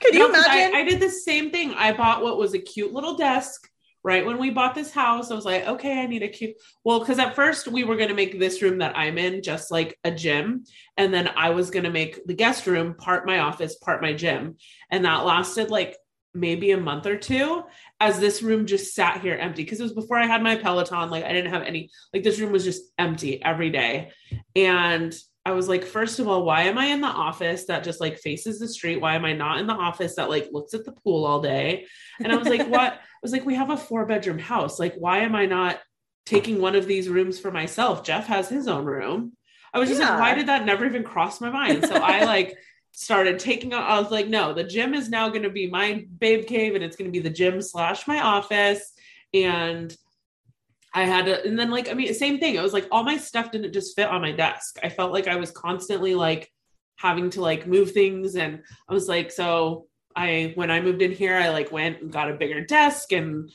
could you imagine? I, I, did the same thing. I bought what was a cute little desk. Right when we bought this house, I was like, okay, I need a cute. Well, because at first we were going to make this room that I'm in just like a gym. And then I was going to make the guest room part my office, part my gym. And that lasted like maybe a month or two as this room just sat here empty because it was before I had my Peloton. Like I didn't have any, like this room was just empty every day. And I was like, first of all, why am I in the office that just like faces the street? Why am I not in the office that like looks at the pool all day? And I was like, what? I was like, we have a four bedroom house. Like, why am I not taking one of these rooms for myself? Jeff has his own room. I was just yeah. like, why did that never even cross my mind? So I like started taking I was like, no, the gym is now going to be my babe cave and it's going to be the gym slash my office. And I had to, and then like, I mean, same thing. It was like all my stuff didn't just fit on my desk. I felt like I was constantly like having to like move things. And I was like, so I, when I moved in here, I like went and got a bigger desk and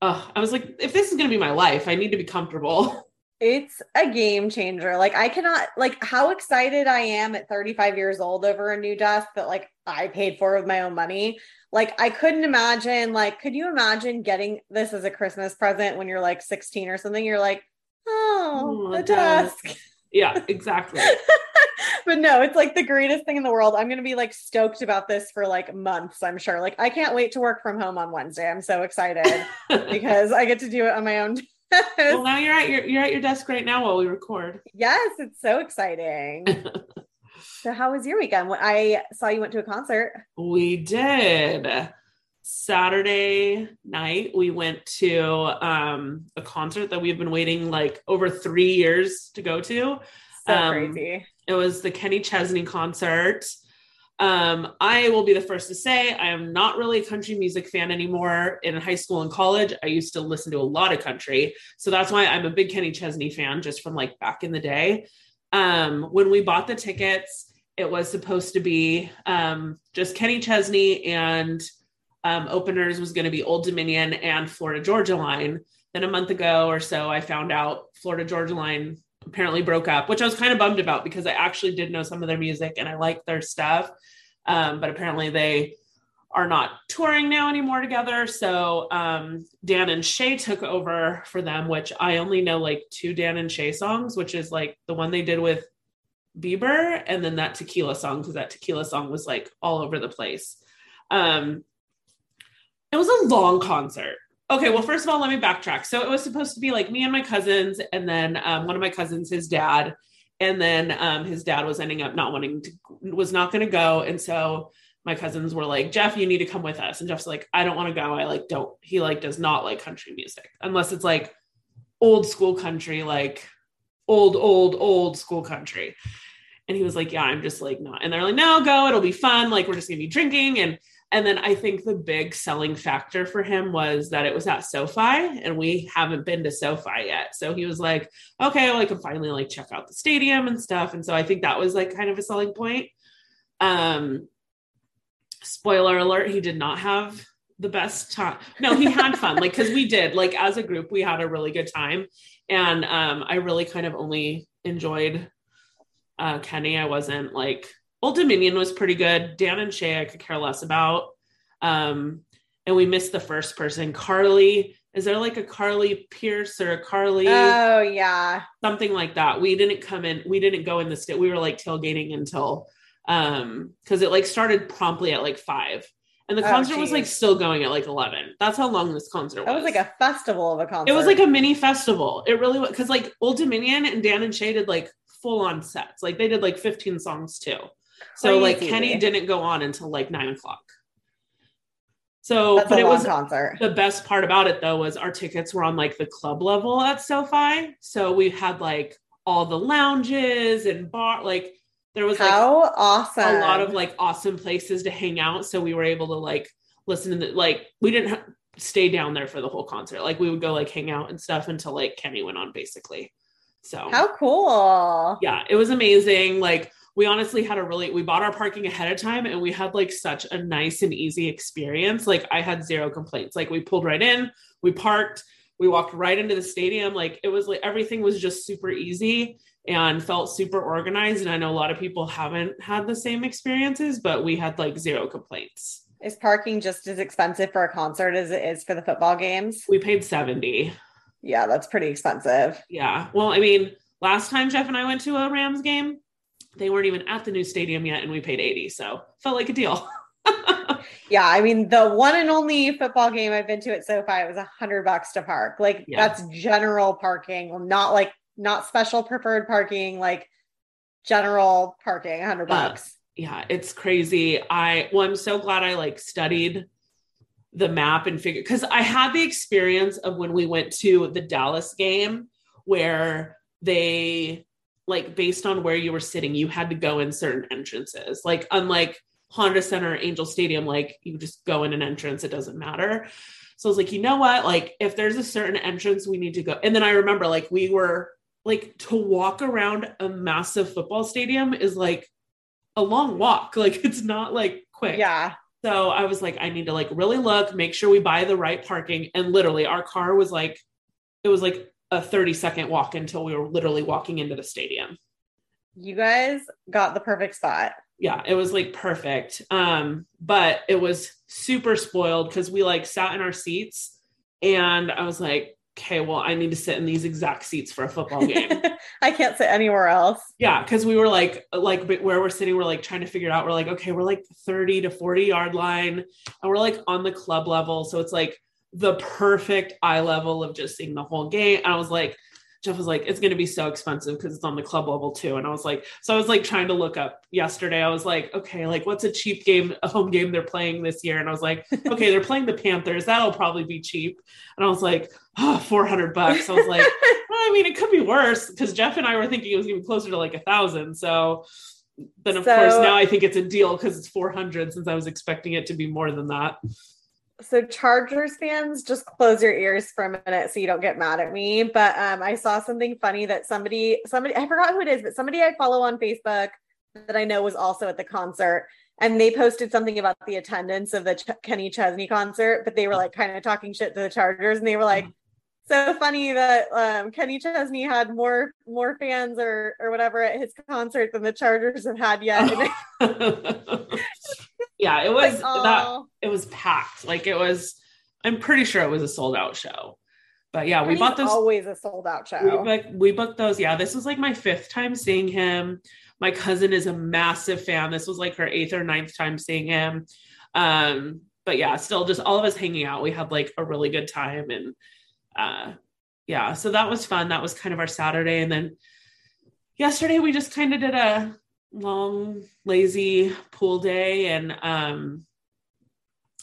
uh, I was like, if this is going to be my life, I need to be comfortable. It's a game changer. Like I cannot like how excited I am at 35 years old over a new desk that like I paid for with my own money. Like I couldn't imagine like could you imagine getting this as a Christmas present when you're like 16 or something? You're like, "Oh, oh a desk." desk. Yeah, exactly. but no, it's like the greatest thing in the world. I'm going to be like stoked about this for like months, I'm sure. Like I can't wait to work from home on Wednesday. I'm so excited because I get to do it on my own well, now you're at your you're at your desk right now while we record. Yes, it's so exciting. so, how was your weekend? I saw you went to a concert. We did. Saturday night, we went to um, a concert that we've been waiting like over three years to go to. So um, crazy. It was the Kenny Chesney concert. Um, I will be the first to say I am not really a country music fan anymore. In high school and college, I used to listen to a lot of country. So that's why I'm a big Kenny Chesney fan just from like back in the day. Um, when we bought the tickets, it was supposed to be um, just Kenny Chesney and um, openers was going to be Old Dominion and Florida Georgia Line. Then a month ago or so, I found out Florida Georgia Line apparently broke up, which I was kind of bummed about because I actually did know some of their music and I like their stuff. Um, but apparently they are not touring now anymore together. So um, Dan and Shay took over for them, which I only know like two Dan and Shay songs, which is like the one they did with Bieber and then that tequila song, because that tequila song was like all over the place. Um, it was a long concert. Okay, well, first of all, let me backtrack. So it was supposed to be like me and my cousins, and then um, one of my cousins, his dad, and then um, his dad was ending up not wanting to, was not going to go, and so my cousins were like, Jeff, you need to come with us, and Jeff's like, I don't want to go. I like don't. He like does not like country music unless it's like old school country, like old, old, old school country. And he was like, Yeah, I'm just like not. And they're like, No, go. It'll be fun. Like we're just gonna be drinking and and then I think the big selling factor for him was that it was at SoFi and we haven't been to SoFi yet. So he was like, okay, well, I can finally like check out the stadium and stuff. And so I think that was like kind of a selling point. Um, spoiler alert, he did not have the best time. No, he had fun. like, cause we did, like as a group, we had a really good time. And um, I really kind of only enjoyed uh Kenny. I wasn't like Old Dominion was pretty good. Dan and Shay, I could care less about. Um, and we missed the first person, Carly. Is there like a Carly Pearce or a Carly? Oh yeah, something like that. We didn't come in. We didn't go in the state. We were like tailgating until um because it like started promptly at like five, and the oh, concert geez. was like still going at like eleven. That's how long this concert was. That was like a festival of a concert. It was like a mini festival. It really was because like Old Dominion and Dan and Shay did like full on sets. Like they did like fifteen songs too. So like Kenny didn't go on until like nine o'clock. So, That's but it was concert. The best part about it though was our tickets were on like the club level at SoFi. So we had like all the lounges and bar, like there was like how awesome a lot of like awesome places to hang out. So we were able to like listen to the, like we didn't ha- stay down there for the whole concert. Like we would go like hang out and stuff until like Kenny went on basically. So how cool. Yeah, it was amazing. Like we honestly had a really we bought our parking ahead of time and we had like such a nice and easy experience. Like i had zero complaints. Like we pulled right in we parked we walked right into the stadium. Like it was like everything was just super easy and felt super organized. And i know a lot of people haven't had the same experiences but we had like zero complaints. Is parking just as expensive for a concert as it is for the football games? We paid 70 yeah that's pretty expensive. Yeah. Well i mean last time jeff and i went to a rams game they weren't even at the new stadium yet and we paid 80 so felt like a deal. Yeah i mean the one and only football game i've been to at sofi it was a hundred bucks to park. Like yeah. that's general parking not like not special preferred parking like general parking 100 bucks. Uh, yeah it's crazy. I well i'm so glad i like studied the map and figured because i had the experience of when we went to the dallas game where they like based on where you were sitting, you had to go in certain entrances. Like unlike Honda Center, Angel Stadium, like you just go in an entrance, it doesn't matter. So I was like, you know what? Like if there's a certain entrance, we need to go. And then I remember like we were like to walk around a massive football stadium is like a long walk. Like it's not like quick. Yeah. So I was like, I need to like really look, make sure we buy the right parking. And literally our car was like, it was like a 30 second walk until we were literally walking into the stadium. You guys got the perfect spot. Yeah, it was like perfect. Um, but it was super spoiled because we like sat in our seats and I was like, okay, well, I need to sit in these exact seats for a football game. I can't sit anywhere else. Yeah, because we were like, like where we're sitting, we're like trying to figure it out. We're like, okay, we're like 30 to 40 yard line, and we're like on the club level. So it's like the perfect eye level of just seeing the whole game. And I was like, Jeff was like, it's going to be so expensive because it's on the club level too. And I was like, so I was like trying to look up yesterday. I was like, okay, like what's a cheap game, a home game they're playing this year? And I was like, okay, they're playing the Panthers. That'll probably be cheap. And I was like, ah, oh, 400 bucks. I was like, well, I mean, it could be worse because Jeff and I were thinking it was going to be closer to like a thousand. So then of so, course now I think it's a deal because it's 400 since I was expecting it to be more than that so Chargers fans, just close your ears for a minute so you don't get mad at me. But um, I saw something funny that somebody, somebody, I forgot who it is, but somebody I follow on Facebook that I know was also at the concert, and they posted something about the attendance of the Ch- Kenny Chesney concert, but they were like kind of talking shit to the Chargers, and they were like. So funny that um, Kenny Chesney had more more fans or or whatever at his concert than the Chargers have had yet. yeah, it was like, that it was packed. Like it was, I'm pretty sure it was a sold out show. But yeah, we bought those always a sold out show. We booked, we booked those. Yeah, this was like my fifth time seeing him. My cousin is a massive fan. This was like her eighth or ninth time seeing him. Um, but yeah, still just all of us hanging out. We had like a really good time and uh yeah, so that was fun. That was kind of our Saturday. And then yesterday we just kind of did a long, lazy pool day. And um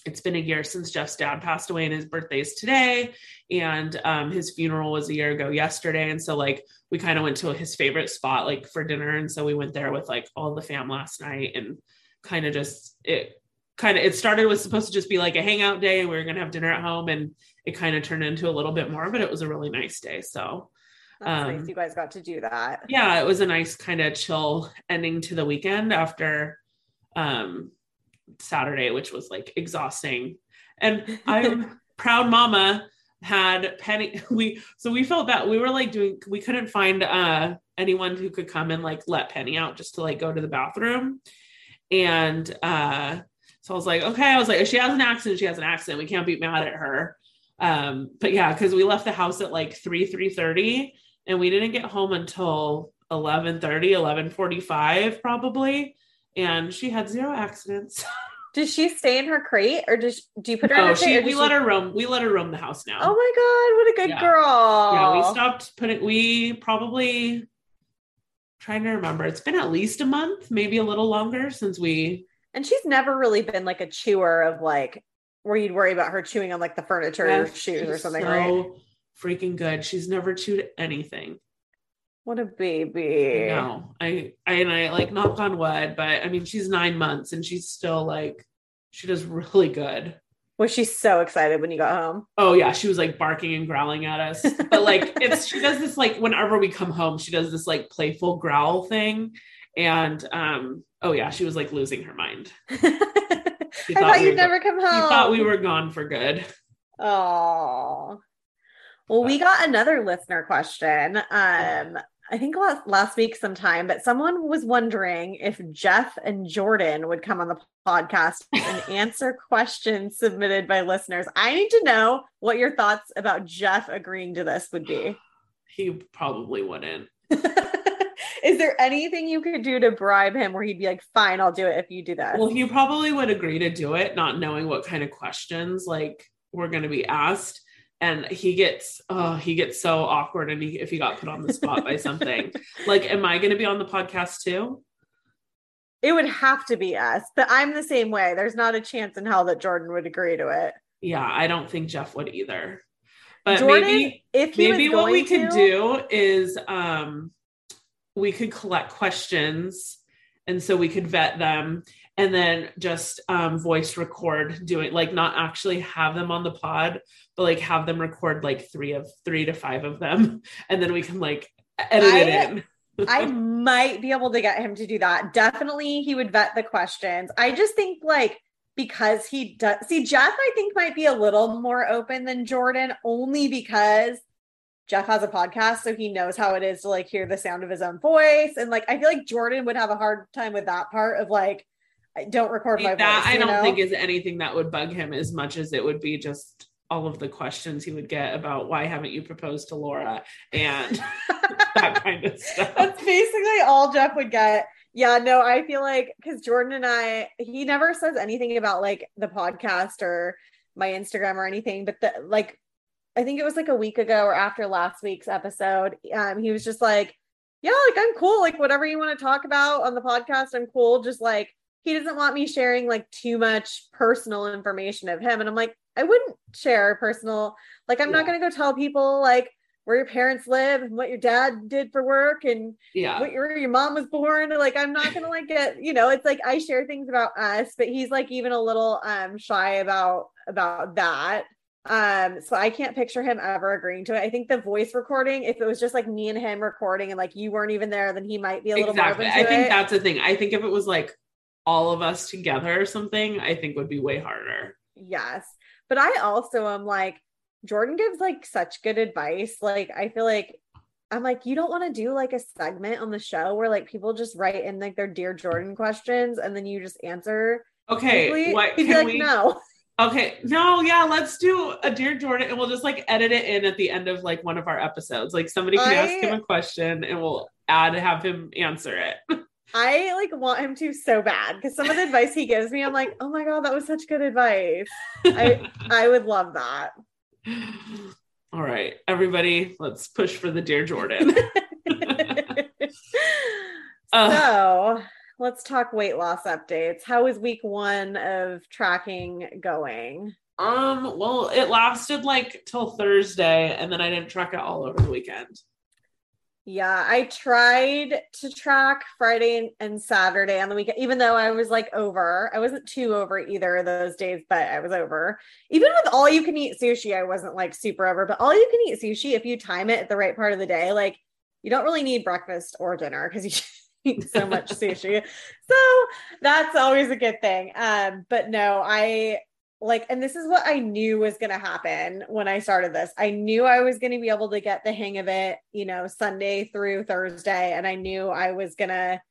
it's been a year since Jeff's dad passed away and his birthday is today. And um, his funeral was a year ago yesterday. And so like we kind of went to his favorite spot like for dinner. And so we went there with like all the fam last night and kind of just it kind of it started was supposed to just be like a hangout day and we were gonna have dinner at home and it kind of turned into a little bit more, but it was a really nice day. So um, nice. You guys got to do that. Yeah, it was a nice kind of chill ending to the weekend after um Saturday, which was like exhausting. And I'm proud mama had Penny. We so we felt that we were like doing we couldn't find uh anyone who could come and like let Penny out just to like go to the bathroom. And uh so I was like, okay, I was like, if she has an accident, she has an accident. We can't be mad at her. Um, but yeah, because we left the house at like 3 3 30 and we didn't get home until 11 30, 11 45 probably and she had zero accidents. Does she stay in her crate or does do you put her oh, in her she, we let her roam we let her roam the house now. Oh my god, what a good yeah. girl. Yeah, we stopped putting we probably trying to remember. It's been at least a month, maybe a little longer since we and she's never really been like a chewer of like where you'd worry about her chewing on like the furniture or shoes or something, so right? Freaking good. She's never chewed anything. What a baby. No, I, I, and I like knock on wood, but I mean, she's nine months and she's still like, she does really good. Was she so excited when you got home? Oh yeah, she was like barking and growling at us. But like, it's she does this like whenever we come home, she does this like playful growl thing, and um, oh yeah, she was like losing her mind. I thought you'd never come home. She thought we were gone for good. Oh. Well, we got another listener question. Um, I think last, last week sometime, but someone was wondering if Jeff and Jordan would come on the podcast and answer questions submitted by listeners. I need to know what your thoughts about Jeff agreeing to this would be. He probably wouldn't. Is there anything you could do to bribe him where he'd be like, fine, I'll do it if you do that? Well, he probably would agree to do it, not knowing what kind of questions like were going to be asked. And he gets oh he gets so awkward and he, if he got put on the spot by something. Like am i going to be on the podcast too? It would have to be us but i'm the same way. There's not a chance in hell that jordan would agree to it. Yeah i don't think jeff would either. But jordan, maybe if maybe what we to... could do is um we could collect questions and so we could vet them and then just um, voice record doing like not actually have them on the pod but like have them record like three of three to five of them and then we can like edit I, it in I might be able to get him to do that. Definitely he would vet the questions. I just think like because he does see Jeff, I think might be a little more open than Jordan, only because Jeff has a podcast, so he knows how it is to like hear the sound of his own voice. And like I feel like Jordan would have a hard time with that part of like I don't record my that voice. I don't know? think is anything that would bug him as much as it would be just all of the questions he would get about why haven't you proposed to Laura and that kind of stuff. That's basically all Jeff would get. Yeah, no, I feel like because Jordan and I, he never says anything about like the podcast or my Instagram or anything, but the like, I think it was like a week ago or after last week's episode, um, he was just like, yeah, like I'm cool. Like whatever you want to talk about on the podcast, I'm cool. Just like he doesn't want me sharing like too much personal information of him. And I'm like, I wouldn't share personal, like, I'm yeah. not going to go tell people like where your parents live and what your dad did for work and yeah, what your, your mom was born. Like, I'm not going to like get, you know, it's like I share things about us, but he's like even a little um shy about, about that. Um, so I can't picture him ever agreeing to it. I think the voice recording, if it was just like me and him recording and like you weren't even there, then he might be a little exactly. I think it. that's the thing. I think if it was like all of us together or something, I think would be way harder. Yes. But I also am like, Jordan gives like such good advice. Like, I feel like I'm like, you don't want to do like a segment on the show where like people just write in like their Dear Jordan questions and then you just answer. Okay. What He'd be like, we... no. Okay. No, yeah, let's do a Dear Jordan and we'll just like edit it in at the end of like one of our episodes. Like somebody can I... ask him a question and we'll add have him answer it. I like want him to so bad because some of the advice he gives me, I'm like, oh my god, that was such good advice. I I would love that. All right, everybody, let's push for the dear Jordan. Uh, so let's talk weight loss updates. How is week one of tracking going? Um, well, it lasted like till Thursday, and then I didn't track it all over the weekend. Yeah, I tried to track Friday and Saturday on the weekend, even though I was like over. I wasn't too over either of those days, but I was over. Even with all you can eat sushi, I wasn't like super over, but all you can eat sushi, if you time it at the right part of the day, like you don't really need breakfast or dinner because you eat so much sushi. So that's always a good thing. Um, but no, I like and this is what i knew was going to happen when i started this i knew i was going to be able to get the hang of it you know sunday through thursday and i knew i was going to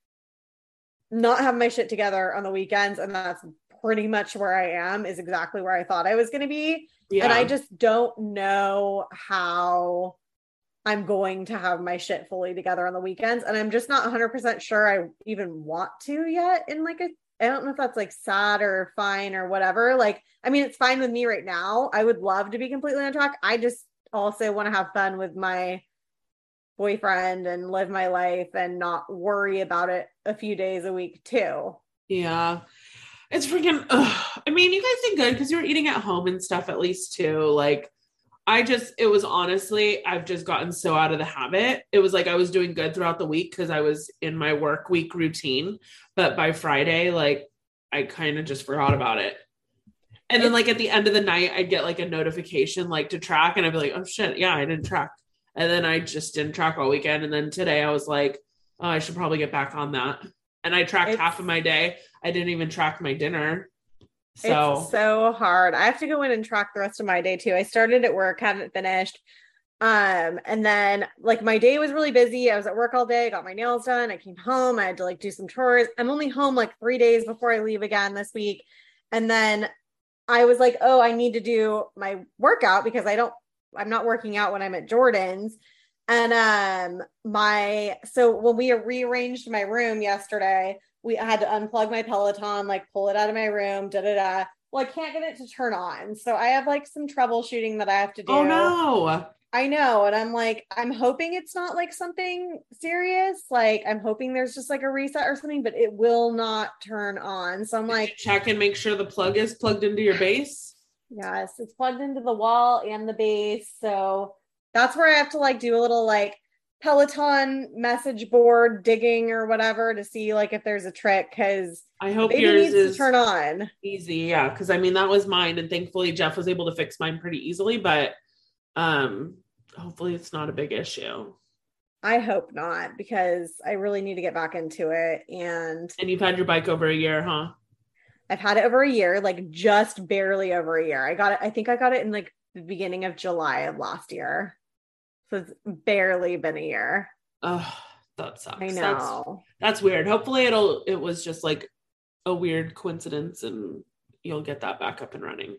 not have my shit together on the weekends and that's pretty much where i am is exactly where i thought i was going to be yeah. and i just don't know how i'm going to have my shit fully together on the weekends and i'm just not 100% sure i even want to yet in like a I don't know if that's like sad or fine or whatever. Like, I mean, it's fine with me right now. I would love to be completely on track. I just also want to have fun with my boyfriend and live my life and not worry about it a few days a week too. Yeah. It's freaking, ugh. I mean, you guys did good because you were eating at home and stuff at least too. Like, I just, it was honestly, I've just gotten so out of the habit. It was like I was doing good throughout the week because I was in my work week routine. But by Friday, like I kind of just forgot about it. And then, like at the end of the night, I'd get like a notification like to track, and I'd be like, oh shit, yeah, I didn't track. And then I just didn't track all weekend. And then today I was like, oh, I should probably get back on that. And I tracked it's, half of my day. I didn't even track my dinner. So it's so hard. I have to go in and track the rest of my day too. I started at work, haven't finished. Um, and then like my day was really busy. I was at work all day, got my nails done. I came home. I had to like do some chores. I'm only home like three days before I leave again this week. And then I was like, oh, I need to do my workout because I don't, I'm not working out when I'm at Jordan's. And um my so when we rearranged my room yesterday, we had to unplug my Peloton, like pull it out of my room, da da da. Well, I can't get it to turn on. So I have like some troubleshooting that I have to do. Oh no. I know. And I'm like, I'm hoping it's not like something serious. Like, I'm hoping there's just like a reset or something, but it will not turn on. So I'm Did like, check and make sure the plug is plugged into your base. Yes, it's plugged into the wall and the base. So that's where I have to like do a little like Peloton message board digging or whatever to see like if there's a trick because I hope yours is turn on easy. Yeah, because I mean that was mine, and thankfully Jeff was able to fix mine pretty easily. But um, hopefully it's not a big issue. I hope not because I really need to get back into it. And and you've had your bike over a year, huh? I've had it over a year, like just barely over a year. I got it. I think I got it in like the beginning of July of last year. So it's barely been a year. Oh, that sucks. I know. That's, that's weird. Hopefully it'll it was just like a weird coincidence and you'll get that back up and running.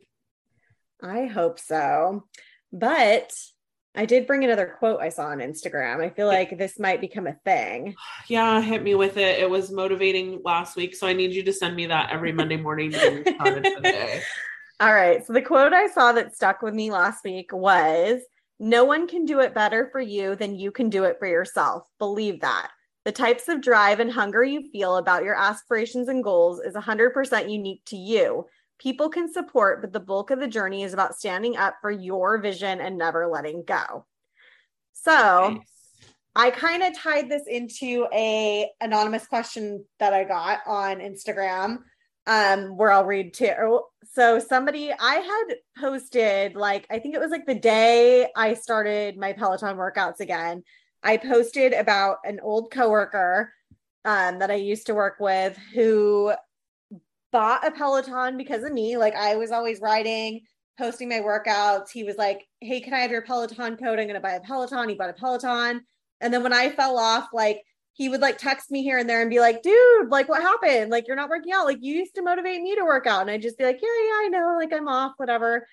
I hope so. But I did bring another quote I saw on Instagram. I feel like this might become a thing. Yeah, hit me with it. It was motivating last week. So I need you to send me that every Monday morning All right. So the quote I saw that stuck with me last week was no one can do it better for you than you can do it for yourself. Believe that. The types of drive and hunger you feel about your aspirations and goals is 100% unique to you. People can support, but the bulk of the journey is about standing up for your vision and never letting go. So, nice. I kind of tied this into a anonymous question that I got on Instagram um where I'll read too. So somebody I had posted like I think it was like the day I started my Peloton workouts again. I posted about an old coworker um that I used to work with who bought a Peloton because of me. Like I was always riding, posting my workouts. He was like, "Hey, can I have your Peloton code? I'm going to buy a Peloton." He bought a Peloton. And then when I fell off like he would like text me here and there and be like, dude, like what happened? Like you're not working out. Like you used to motivate me to work out. And I'd just be like, yeah, yeah, I know. Like I'm off, whatever.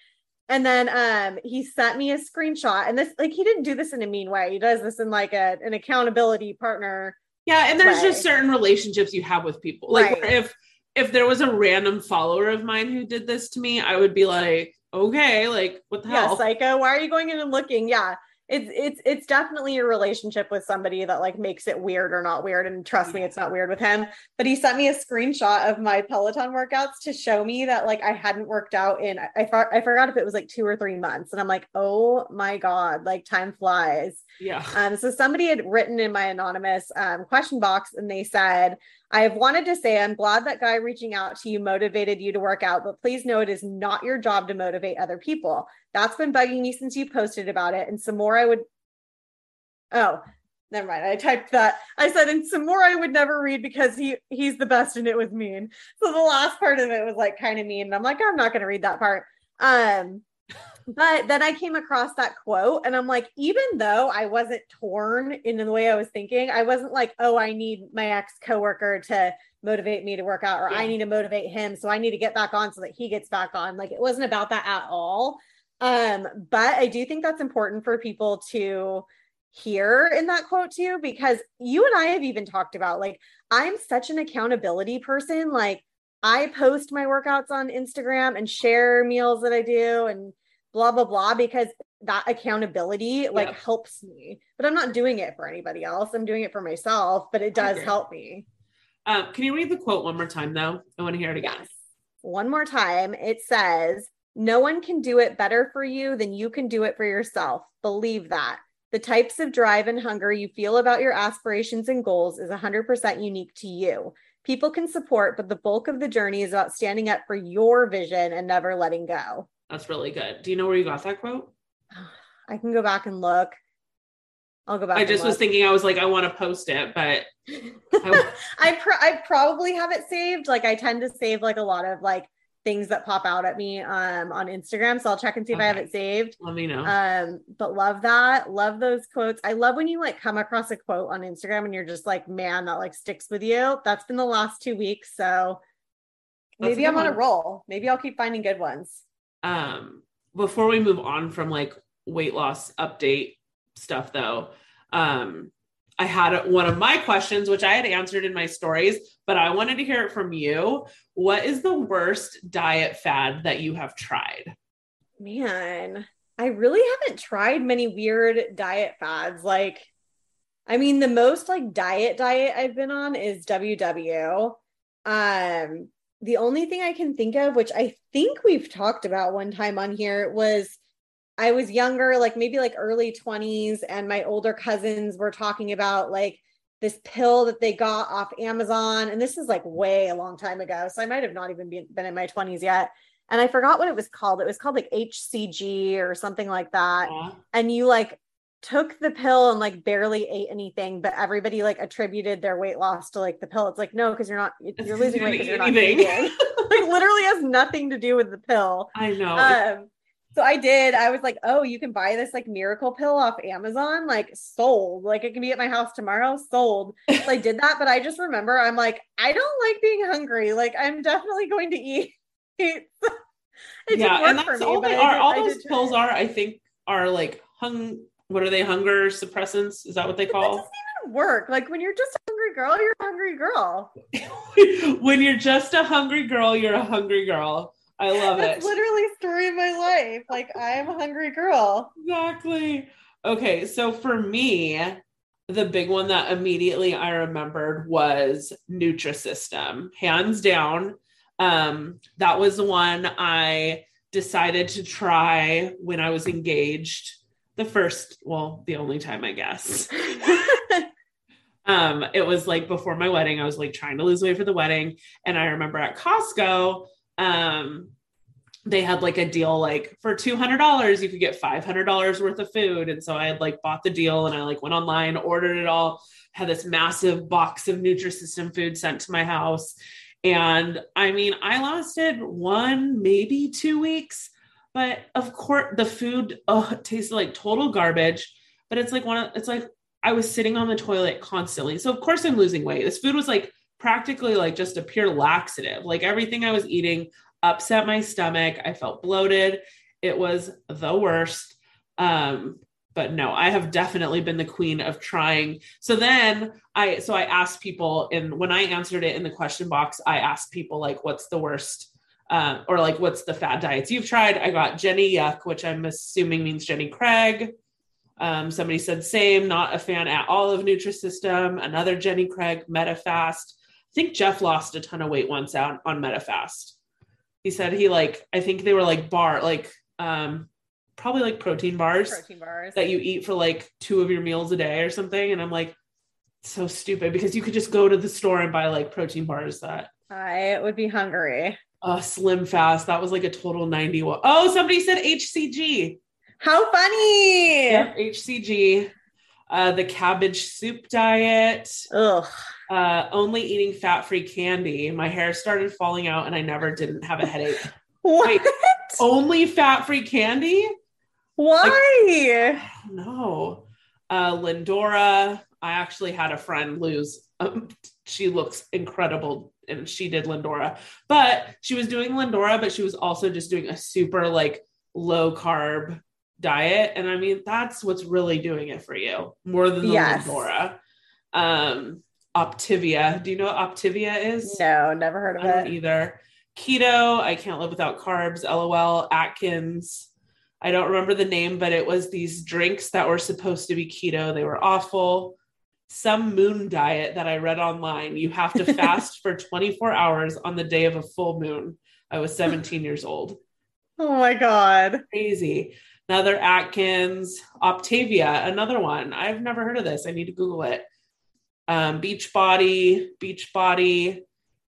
And then um he sent me a screenshot. And this like he didn't do this in a mean way. He does this in like a, an accountability partner Yeah, and there's way. just certain relationships you have with people. Like Right. if if there was a random follower of mine who did this to me, I would be like, okay, like what the yeah, hell? psycho. Why are you going in and looking? Yeah. It's it's it's definitely a relationship with somebody that like makes it weird or not weird. And trust me, it's not weird with him. But he sent me a screenshot of my Peloton workouts to show me that like I hadn't worked out in I, I, I forgot if it was like two or three months. And I'm like, oh my God, like time flies. yeah. Um, so somebody had written in my anonymous um, question box and they said, I have wanted to say I'm glad that guy reaching out to you motivated you to work out, but please know it is not your job to motivate other people. That's been bugging me since you posted about it. And some more I would oh never mind. I typed that. I said, and some more I would never read because he he's the best and it was mean. So the last part of it was like kind of mean. And I'm like, I'm not gonna read that part. Um but then I came across that quote and I'm like, even though I wasn't torn in the way I was thinking, I wasn't like, oh, I need my ex coworker to motivate me to work out, or I need to motivate him. So I need to get back on so that he gets back on. Like it wasn't about that at all. Um, but I do think that's important for people to hear in that quote too, because you and I have even talked about like, I'm such an accountability person. Like, I post my workouts on Instagram and share meals that I do and blah blah blah because that accountability like Yep. helps me but i'm not doing it for anybody else. I'm doing it for myself but it does help me. Um, can you read the quote one more time though? I want to hear it again. yes. One more time. It says no one can do it better for you than you can do it for yourself. Believe that. The types of drive and hunger you feel about your aspirations and goals is 100% unique to you. People can support but the bulk of the journey is about standing up for your vision and never letting go That's really good. Do you know where you got that quote? I can go back and look. I'll go back. I just was thinking, I was like, I want to post it, but I- I I probably have it saved. Like I tend to save like a lot of like things that pop out at me um on Instagram. So I'll check and see if I have it saved. let me know. Um, but love that. Love those quotes. I love when you like come across a quote on Instagram and you're just like, man, that like sticks with you. That's been the last two weeks. So That's maybe I'm on a roll. Maybe I'll keep finding good ones. Um before we move on from like weight loss update stuff though um i had one of my questions which i had answered in my stories but i wanted to hear it from you what is the worst diet fad that you have tried Man, I really haven't tried many weird diet fads. Like, I mean, the most like diet diet I've been on is WW. Um, the only thing I can think of, which I think we've talked about one time on here, was I was younger, like maybe like early 20s, and my older cousins were talking about like this pill that they got off Amazon. And this is like way a long time ago. So I might have not even been, been in my 20s yet. And I forgot what it was called. It was called like HCG or something like that Aw. and you like took the pill and like barely ate anything, but everybody like attributed their weight loss to like the pill. It's like, no, because you're not, you're losing weight because you're not eat eating. like literally has nothing to do with the pill. i know Um, so I did, I was like, oh, you can buy this like miracle pill off Amazon, like sold, like it can be at my house tomorrow, sold. So I did that, but I just remember I'm like, I don't like being hungry. Like I'm definitely going to eat. it yeah and that's me, all they are all those pills are i think are like hung what are they hunger suppressants is that what they That call doesn't even work. Like when you're just a hungry girl, you're a hungry girl. when you're just a hungry girl you're a hungry girl i love That's it literally story of my life. Like I am a hungry girl. Exactly. Okay, so for me, the big one that immediately I remembered was Nutrisystem, hands down. Um, that was the one I decided to try when I was engaged. The first, well, the only time, I guess. um it was like before my wedding i was like trying to lose weight for the wedding and i remember at costco um they had like a deal like for $200 you could get $500 worth of food and so i had like bought the deal and i like went online ordered it all had this massive box of nutrisystem food sent to my house and i mean i lasted one maybe two weeks but of course the food oh, tasted like total garbage but it's like one of it's like I was sitting on the toilet constantly. So of course I'm losing weight. This food was like practically like just a pure laxative. Like everything I was eating upset my stomach. I felt bloated. It was the worst. Um but no, I have definitely been the queen of trying. So then I so I asked people and when I answered it in the question box, I asked people like what's the worst uh, or like what's the fad diets you've tried? I got Jenny Yuck, which I'm assuming means Jenny Craig. Um, somebody said same, not a fan at all of Nutrisystem. Another Jenny Craig, Medifast. I think Jeff lost a ton of weight once out on Medifast. He said he like I think they were like bar like um probably like protein bars, protein bars that you eat for like two of your meals a day or something. And I'm like, so stupid because you could just go to the store and buy like protein bars that I would be hungry. Uh, slim fast. That was like a total 91. Oh, somebody said HCG. How funny. Yep, HCG. Uh, the cabbage soup diet. Ugh. Uh, only eating fat free candy. My hair started falling out and I never didn't have a headache. what? Wait, only fat free candy? Why? Like, no. Uh, Lindora. I actually had a friend lose. Um, she looks incredible and she did Lindora, but she was doing Lindora, but she was also just doing a super like low carb diet. And I mean, that's what's really doing it for you more than the yes. Lindora. Um, Optavia. Do you know what Optavia is? No, never heard of it either. Keto. I can't live without carbs. LOL. Atkins. I don't remember the name, but it was these drinks that were supposed to be keto. They were awful. Some moon diet that I read online. You have to fast for 24 hours on the day of a full moon. I was 17 years old. Oh my God. Crazy. Another Atkins, Optavia, another one. I've never heard of this. I need to Google it. Um, Beach Body, Beach Body,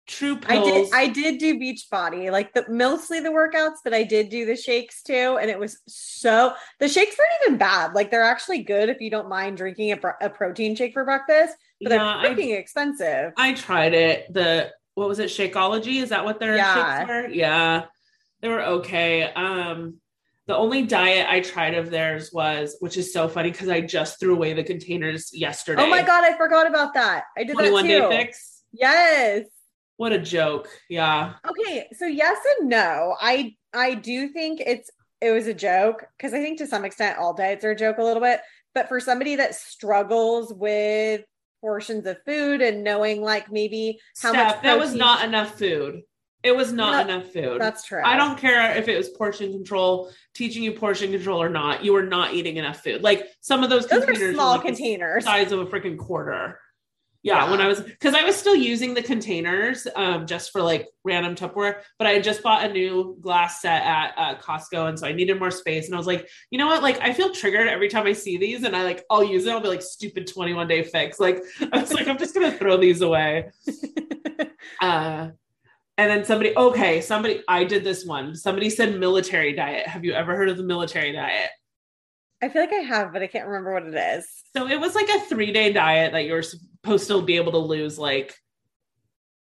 True pills. I did I did do beach body, like the mostly the workouts, but I did do the shakes too. And it was so the shakes aren't even bad. Like they're actually good if you don't mind drinking a, a protein shake for breakfast, but yeah, they're freaking I, expensive. I tried it. The what was it, Shakeology? Is that what their yeah. shakes were? Yeah. They were okay. Um the only diet I tried of theirs was, which is so funny because I just threw away the containers yesterday. Oh my god, I forgot about that. I did that too. day fix. Yes. What a joke. Yeah. Okay, so yes and no. I I do think it's it was a joke because I think to some extent all diets are a joke a little bit, but for somebody that struggles with portions of food and knowing like maybe how Steph, much that was not enough food. It was not enough food. That's true. I don't care if it was portion control, teaching you portion control or not. You were not eating enough food. Like some of those, those containers are small containers, size of a freaking quarter yeah, yeah, when I was because I was still using the containers um, just for like random Tupperware, but I had just bought a new glass set at uh, Costco, and so I needed more space. And I was like, you know what? Like, I feel triggered every time I see these, and I like I'll use it. I'll be like, stupid twenty one day fix. Like I was like, I'm just gonna throw these away. uh, and then somebody, okay, somebody, I did this one. Somebody said military diet. Have you ever heard of the military diet? I feel like I have, but I can't remember what it is. So it was like a three day diet that you're supposed to be able to lose like,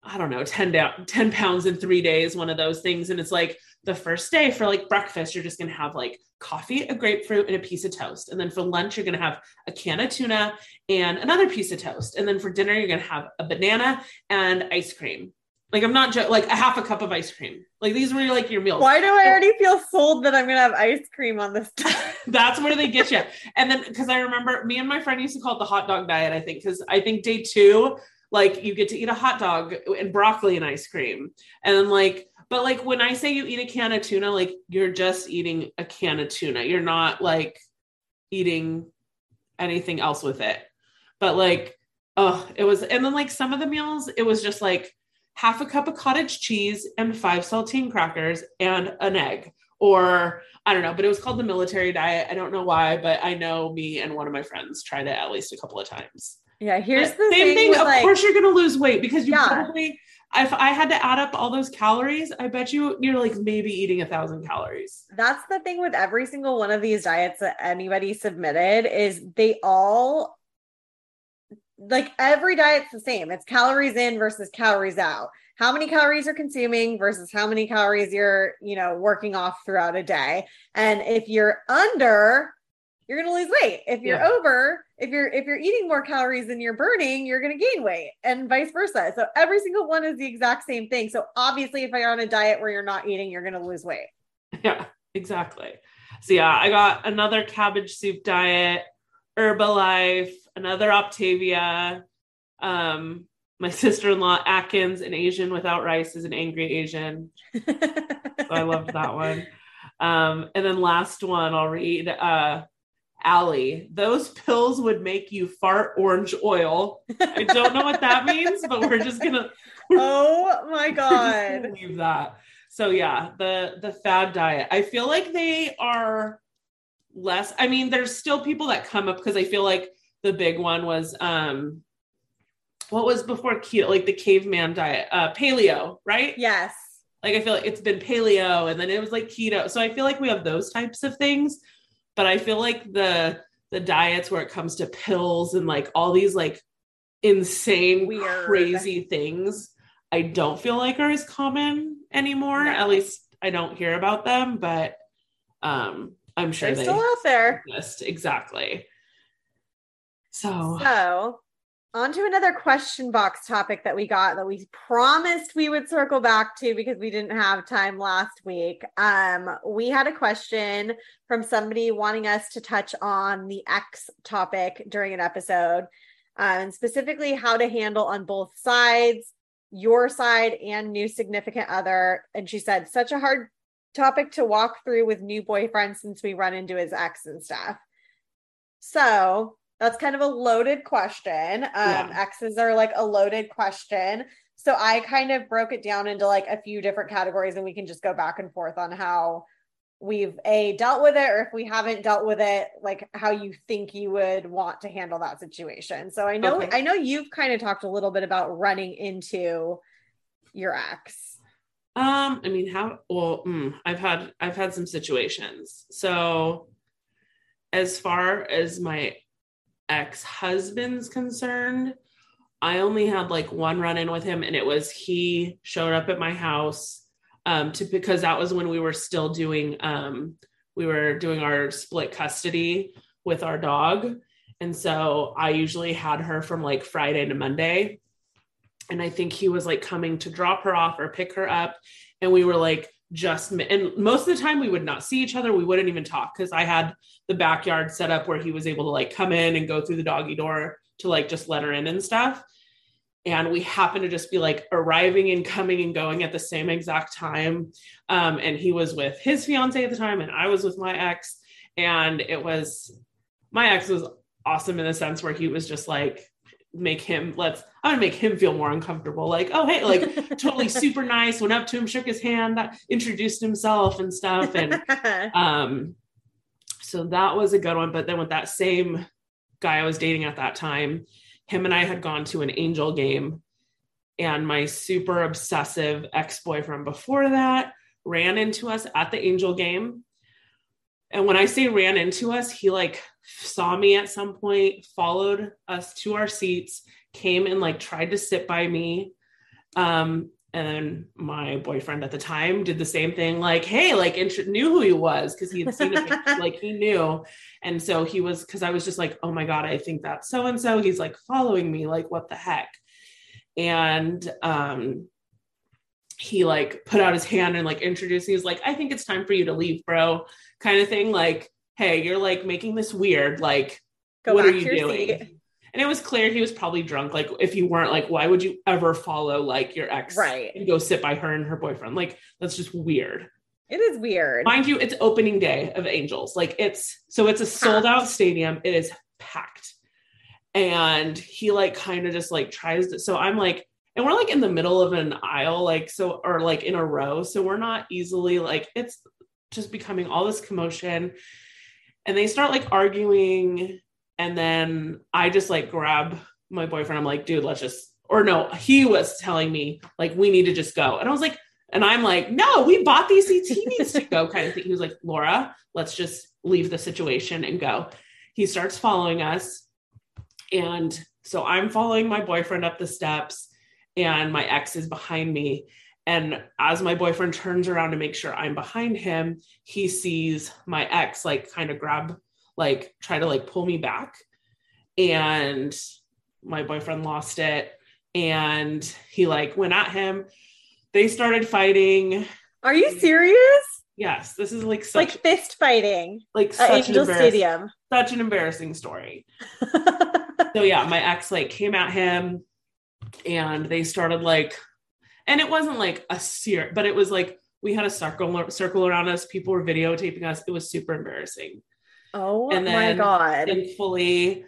I don't know, 10 down, 10 pounds in three days, one of those things. And it's like the first day for like breakfast, you're just going to have like coffee, a grapefruit, and a piece of toast. And then for lunch, you're going to have a can of tuna and another piece of toast. And then for dinner, you're going to have a banana and ice cream. Like I'm not jo- like a half a cup of ice cream. Like these were like your meals. Why do I already feel sold that I'm gonna have ice cream on this? That's where they get you. And then because I remember me and my friend used to call it the hot dog diet. I think because I think day two, like you get to eat a hot dog and broccoli and ice cream, and then like. But like when I say you eat a can of tuna, like you're just eating a can of tuna. You're not like eating anything else with it. But like, oh, it was, and then like some of the meals, it was just like half a cup of cottage cheese and five saltine crackers and an egg or I don't know, but it was called the military diet. I don't know why, but I know me and one of my friends tried it at least a couple of times. Yeah, here's the same thing. Of like, course, you're going to lose weight because you yeah. probably. If I had to add up all those calories, I bet you you're like maybe eating a thousand calories. That's the thing with every single one of these diets that anybody submitted is they all like every diet's the same. It's calories in versus calories out. How many calories you're consuming versus how many calories you're, you know, working off throughout a day. And if you're under, you're going to lose weight. If you're yeah. over, if you're if you're eating more calories than you're burning, you're going to gain weight and vice versa. So every single one is the exact same thing. So obviously if you're on a diet where you're not eating, you're going to lose weight. Yeah. exactly. So yeah, I got another cabbage soup diet, Herbalife, another Optavia. Um, my sister-in-law Atkins, an Asian without rice, is an angry Asian. so I loved that one. Um, and then last one I'll read. Uh, Allie, those pills would make you fart orange oil. I don't know what that means, but we're just gonna. oh my god! Leave that. So yeah, the the fad diet. I feel like they are less. I mean, there's still people that come up because I feel like the big one was um what was before keto, like the caveman diet, uh paleo, right? Yes. Like I feel like it's been paleo and then it was like keto. So I feel like we have those types of things but I feel like the the diets where it comes to pills and like all these like insane Weird. crazy things I don't feel like are as common anymore. No. At least I don't hear about them, but um I'm sure they're they still out there. Exist. Exactly. So So on to another question box topic that we got that we promised we would circle back to because we didn't have time last week. Um, we had a question from somebody wanting us to touch on the X topic during an episode, um, and specifically how to handle on both sides, your side and new significant other. And she said, such a hard topic to walk through with new boyfriend since we run into his ex and stuff. So that's kind of a loaded question. Um, yeah. X's are like a loaded question. So I kind of broke it down into like a few different categories and we can just go back and forth on how we've a dealt with it or if we haven't dealt with it like how you think you would want to handle that situation so i know okay. i know you've kind of talked a little bit about running into your ex um i mean how well mm, i've had i've had some situations so as far as my ex-husband's concerned, I only had like one run in with him and it was he showed up at my house um to because that was when we were still doing um we were doing our split custody with our dog. And so I usually had her from like Friday to Monday. And I think he was like coming to drop her off or pick her up. And we were like just and most of the time we would not see each other. We wouldn't even talk because i had the backyard set up where he was able to like come in and go through the doggy door to like just let her in and stuff. And we happened to just be like arriving and coming and going at the same exact time. Um, and he was with his fiance at the time and i was with my ex. And it was my ex was awesome in the sense where he was just like make him let's I'm gonna make him feel more uncomfortable. Like, oh hey, like totally super nice. Went up to him, shook his hand, introduced himself and stuff. And um, so that was a good one. But then with that same guy I was dating at that time, him and I had gone to an angel game, and my super obsessive ex-boyfriend before that ran into us at the angel game. And when I say ran into us, he like saw me at some point, followed us to our seats, came and like tried to sit by me. Um, and then my boyfriend at the time did the same thing, like, hey, like int- knew who he was because he had seen it, like he knew. And so he was because I was just like, oh my God, I think that's so and so. He's like following me, like, what the heck? And um he like put out his hand and like introduced me. He was like, I think it's time for you to leave, bro, kind of thing. Like, hey, you're like making this weird. Like, Go what are you doing? Seat. And it was clear he was probably drunk. Like, if you weren't, like, why would you ever follow like your ex right. and go sit by her and her boyfriend? Like, that's just weird. It is weird. Mind you, it's opening day of Angels. Like, it's so it's a sold out stadium. It is packed. And he like kind of just like tries to. So I'm like, and we're like in the middle of an aisle, like, so, or like in a row. So we're not easily like, it's just becoming all this commotion and they start like arguing and then i just like grab my boyfriend. I'm like dude let's just or no he was telling me like we need to just go. And i was like and i'm like no we bought these seats he needs to go kind of thing. He was like laura let's just leave the situation and go. He starts following us and so i'm following my boyfriend up the steps and my ex is behind me and as my boyfriend turns around to make sure I'm behind him, he sees my ex like kind of grab, like try to like pull me back. And my boyfriend lost it. And he like went at him. They started fighting. Are you serious? Yes, this is like such like fist fighting like such Angel Stadium. such an embarrassing story. so yeah, my ex like came at him and they started like and it wasn't like a seer, but it was like we had a circle circle around us, people were videotaping us. It was super embarrassing. oh And my god. Thankfully,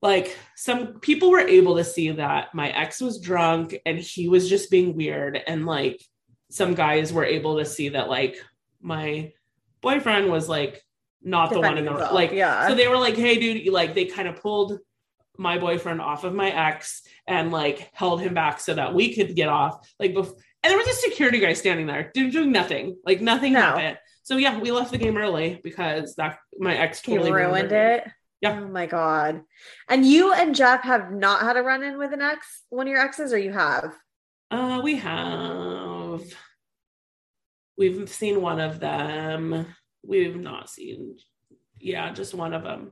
like some people were able to see that my ex was drunk and he was just being weird and like some guys were able to see that like my boyfriend was like not the one in the himself, like yeah. so they were like hey dude like they kind of pulled my boyfriend off of my ex and like held him back so that we could get off like bef- and there was a security guy standing there doing, nothing like nothing No. happened so yeah we left the game early because that my ex totally ruined it. Yeah. Oh my god. And you and Jeff have not had a run in with an ex, one of your exes, or you have? Uh, we have. We've seen one of them. We've not seen, yeah, just one of them.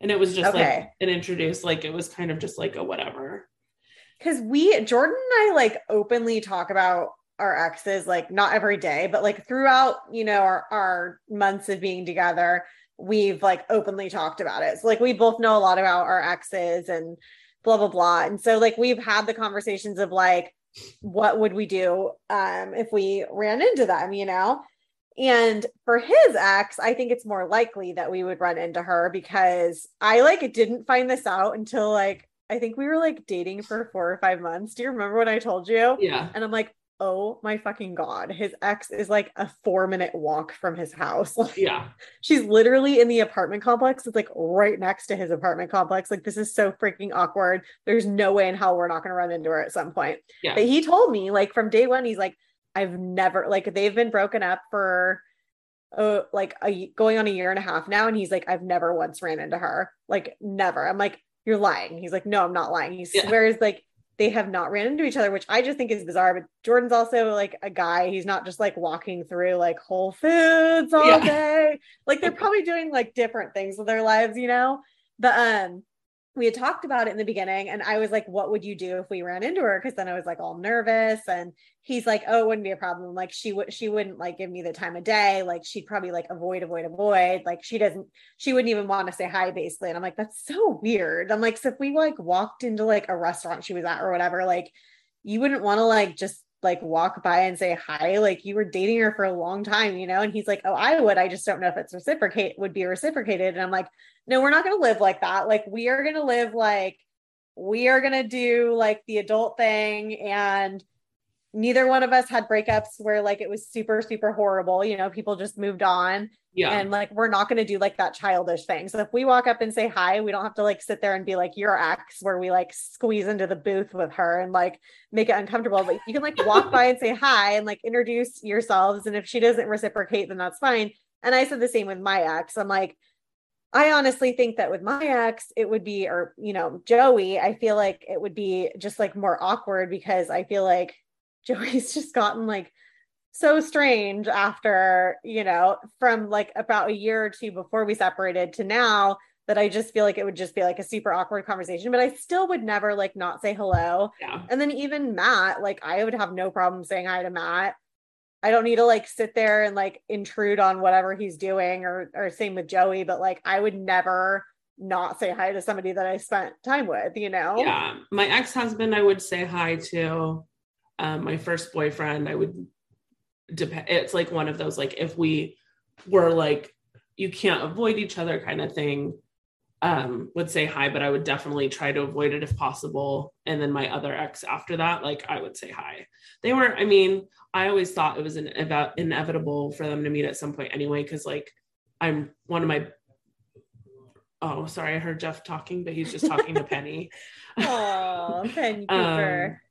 And it was just like Okay. an introduced, like it was kind of just like a whatever. Because we, Jordan and I, like openly talk about our exes, like not every day, but like throughout, you know, our, our months of being together, we've like openly talked about it. So like we both know a lot about our exes and blah blah blah. And so like we've had the conversations of like, what would we do um if we ran into them, you know? And for his ex, I think it's more likely that we would run into her because I like didn't find this out until like I think we were like dating for four or five months. Do you remember what I told you? Yeah. And I'm like, oh my fucking God. His ex is like a four minute walk from his house. Like, Yeah. she's literally in the apartment complex. It's like right next to his apartment complex. Like, this is so freaking awkward. There's no way in hell we're not going to run into her at some point. Yeah. But he told me, like, from day one, he's like, I've never, like, they've been broken up for, uh, like, a, going on a year and a half now. And he's like, I've never once ran into her. Like, never. I'm like, you're lying. He's like, no, I'm not lying. He Yeah. swears, like, they have not ran into each other, which I just think is bizarre. But Jordan's also like a guy. He's not just like walking through like Whole Foods all Yeah. day. Like they're probably doing like different things with their lives, you know. But um, we had talked about it in the beginning, and I was like, "What would you do if we ran into her?" Because then I was like all nervous, and he's like, "Oh, it wouldn't be a problem. Like she would, she wouldn't like give me the time of day. Like she'd probably like avoid, avoid, avoid. Like she doesn't, she wouldn't even want to say hi, basically." And I'm like, "That's so weird." I'm like, "So if we like walked into like a restaurant she was at or whatever, like you wouldn't want to like just." Like walk by and say hi like you were dating her for a long time you know? And he's like oh i would i just don't know if it's reciprocate would be reciprocated. And i'm like no we're not going to live like that. Like we are going to live like we are going to do like the adult thing and neither one of us had breakups where like it was super super horrible. You know people just moved on. Yeah. and like we're not going to do like that childish thing. So if we walk up and say hi we don't have to like sit there and be like your ex where we like squeeze into the booth with her and like make it uncomfortable. But you can like walk by and say hi and like introduce yourselves. And if she doesn't reciprocate then that's fine. And i said the same with my ex. I'm like I honestly think that with my ex, it would be, or, you know, Joey, I feel like it would be just like more awkward because I feel like Joey's just gotten like so strange after, you know, from like about a year or two before we separated to now that I just feel like it would just be like a super awkward conversation. But I still would never like not say hello. yeah. And then even Matt, like I would have no problem saying hi to Matt. I don't need to like sit there and like intrude on whatever he's doing or or same with Joey, but like I would never not say hi to somebody that I spent time with, you know? Yeah. My ex husband, I would say hi to. Um, my first boyfriend, I would depend. It's like one of those, like, if we were like, you can't avoid each other kind of thing, um, would say hi, but I would definitely try to avoid it if possible. And then my other ex after that, like, I would say hi. They were, I mean, I always thought it was an eva- inevitable for them to meet at some point anyway, because like, I'm one of my Oh, sorry, I heard Jeff talking, but he's just talking to Penny. Oh, Penny Um, Cooper.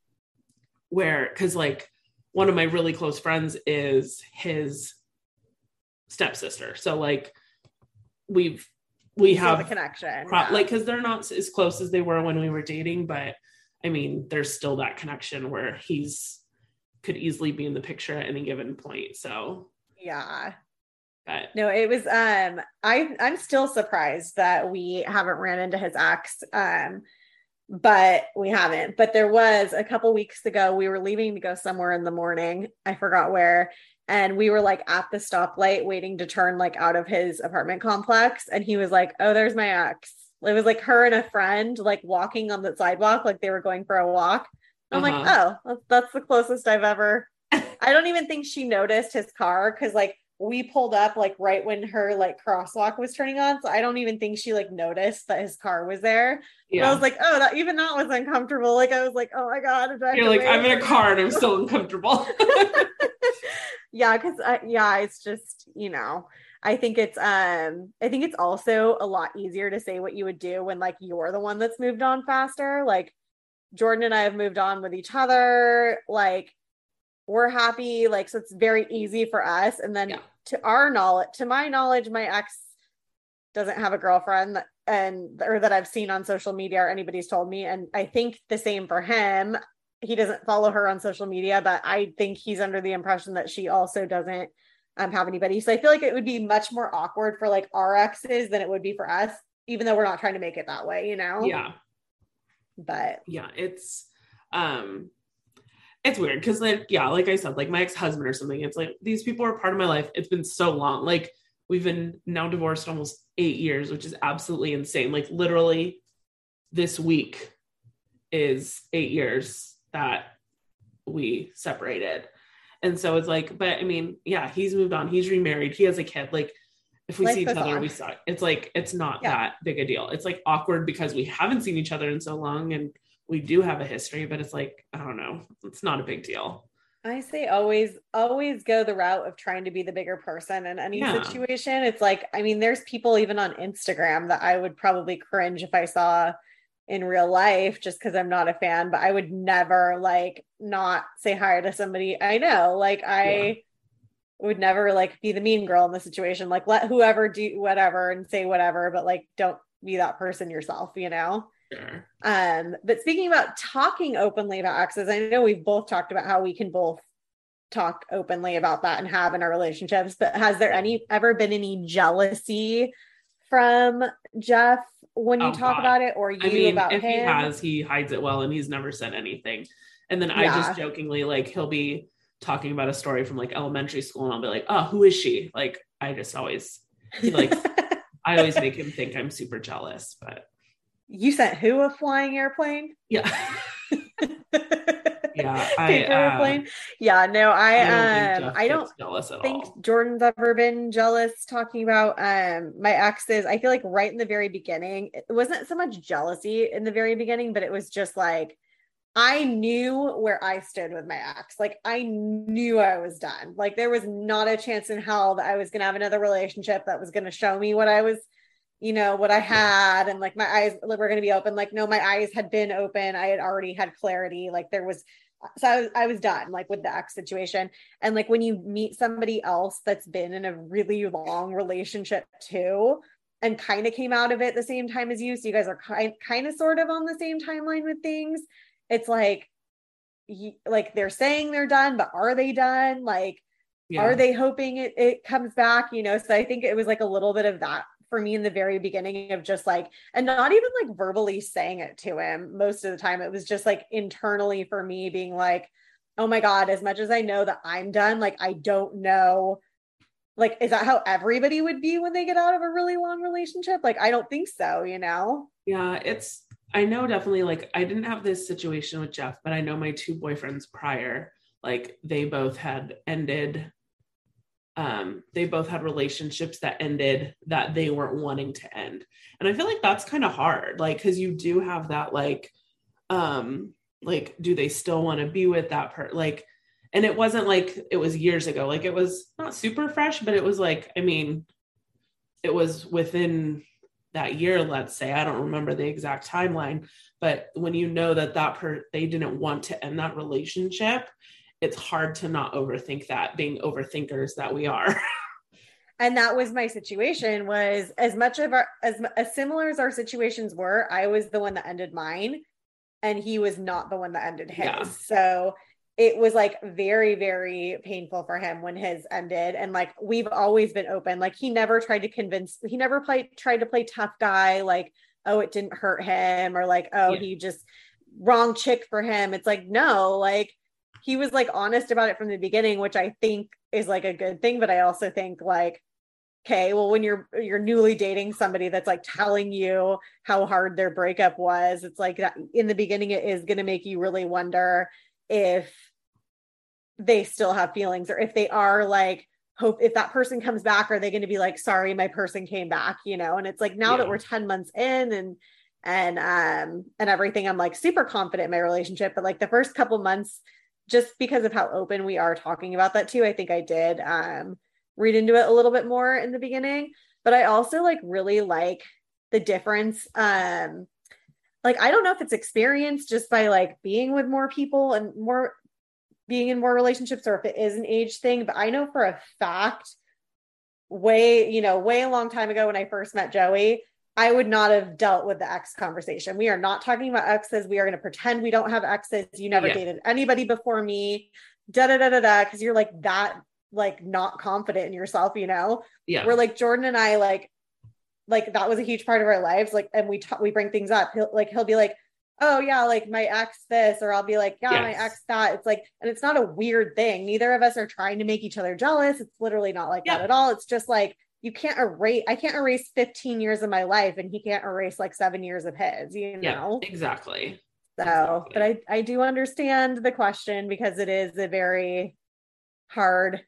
Where because like one of my really close friends is his stepsister so like we've we So have the connection. pro- yeah. like because they're not as close as they were when we were dating but i mean there's still that connection where he's could easily be in the picture at any given point so yeah. but No, it was um I I'm still surprised that we haven't ran into his ex. Um but we haven't. But there was a couple weeks ago we were leaving to go somewhere in the morning. I forgot where. and we were like at the stoplight waiting to turn like out of his apartment complex and he was like oh there's my ex it was like her and a friend like walking on the sidewalk like they were going for a walk i'm uh-huh. like oh that's, that's the closest i've ever i don't even think she noticed his car because like we pulled up like right when her like crosswalk was turning on. So I don't even think she like noticed that his car was there. Yeah. I was like, oh, that even that was uncomfortable. Like I was like, oh my god. You're like, I'm in a car and I'm still uncomfortable. yeah, because uh, yeah, it's just you know. I think it's um I think it's also a lot easier to say what you would do when like you're the one that's moved on faster. Like Jordan and I have moved on with each other. Like we're happy like so it's very easy for us and then yeah. To our knowledge to my knowledge my ex doesn't have a girlfriend and or that I've seen on social media or anybody's told me. And I think the same for him. He doesn't follow her on social media but I think he's under the impression that she also doesn't um, have anybody. So I feel like it would be much more awkward for like our exes than it would be for us even though we're not trying to make it that way you know? Yeah. But yeah it's um it's weird because like yeah like i said like my ex-husband or something it's like these people are part of my life it's been so long like we've been now divorced almost eight years which is absolutely insane like literally this week is eight years that we separated and so it's like but i mean yeah he's moved on he's remarried he has a kid like if we Life see each other on. we suck it's like it's not yeah. that big a deal it's like awkward because we haven't seen each other in so long and we do have a history, but it's like, I don't know, it's not a big deal. I say always, always go the route of trying to be the bigger person in any yeah. situation. It's like, I mean, there's people even on Instagram that I would probably cringe if I saw in real life just because I'm not a fan, but I would never like not say hi to somebody I know. Like, I yeah. would never like be the mean girl in the situation. Like, let whoever do whatever and say whatever, but like, don't be that person yourself, you know? Sure. Um, but speaking about talking openly about exes, I know we've both talked about how we can both talk openly about that and have in our relationships, but has there any ever been any jealousy from Jeff when you oh, talk God. about it or you I mean, about if him? He has, he hides it well and he's never said anything. And then yeah. I just jokingly like he'll be talking about a story from like elementary school and I'll be like, oh, who is she? Like I just always he like I always make him think I'm super jealous, but you sent who a flying airplane? Yeah. yeah, I, uh, airplane. Yeah, no, I, I um, I don't think all. Jordan's ever been jealous talking about um my exes. I feel like right in the very beginning, it wasn't so much jealousy in the very beginning, but it was just like I knew where I stood with my ex. Like I knew I was done. Like there was not a chance in hell that I was going to have another relationship that was going to show me what I was you know what i had and like my eyes were going to be open like no my eyes had been open i had already had clarity like there was so I was, I was done like with the ex situation. And like when you meet somebody else that's been in a really long relationship too and kind of came out of it the same time as you so you guys are kind kind of sort of on the same timeline with things it's like like they're saying they're done but are they done? Like yeah. are they hoping it, it comes back you know? So i think it was like a little bit of that for me in the very beginning of just like, and not even like verbally saying it to him most of the time. It was just like internally for me being like, oh my God, as much as I know that I'm done, like, I don't know. Like, is that how everybody would be when they get out of a really long relationship? Like, I don't think so, you know? Yeah, it's, I know definitely, like, I didn't have this situation with Jeff, but I know my two boyfriends prior, like, they both had ended um, they both had relationships that ended that they weren't wanting to end. And I feel like that's kind of hard, like, because you do have that, like, um, like, do they still want to be with that person? Like, and it wasn't like it was years ago, like, it was not super fresh, but it was like, I mean, it was within that year, let's say. I don't remember the exact timeline, but when you know that that per they didn't want to end that relationship, it's hard to not overthink that being overthinkers that we are. And that was my situation was as much of our as, as similar as our situations were i was the one that ended mine and he was not the one that ended his. Yeah. so it was like very very painful for him when his ended. And like we've always been open. Like he never tried to convince he never played tried to play tough guy like oh it didn't hurt him or like oh yeah. he just wrong chick for him. It's like no like he was like honest about it from the beginning, which I think is like a good thing. But I also think like, okay, well, when you're you're newly dating somebody that's like telling you how hard their breakup was, it's like that in the beginning it is gonna make you really wonder if they still have feelings or if they are like hope if that person comes back are they going to be like sorry my person came back you know and it's like now yeah. that we're 10 months in and and um and everything i'm like super confident in my relationship but like the first couple months just because of how open we are talking about that too i think i did um read into it a little bit more in the beginning but i also like really like the difference um like i don't know if it's experience just by like being with more people and more being in more relationships or if it is an age thing but i know for a fact way you know way a long time ago when i first met joey I would not have dealt with the ex conversation. We are not talking about exes. We are going to pretend we don't have exes. You never yeah. dated anybody before me. Da da da da da. Because you're like that, like not confident in yourself. You know. Yeah. We're like Jordan and I like, like that was a huge part of our lives. Like, and we talk, we bring things up. He'll like he'll be like, oh yeah, like my ex this, or I'll be like, yeah, yes. my ex that. It's like, and it's not a weird thing. Neither of us are trying to make each other jealous. It's literally not like yeah. that at all. It's just like you can't erase i can't erase 15 years of my life and he can't erase like seven years of his you know? yeah, exactly. So exactly. but i i do understand the question because it is a very hard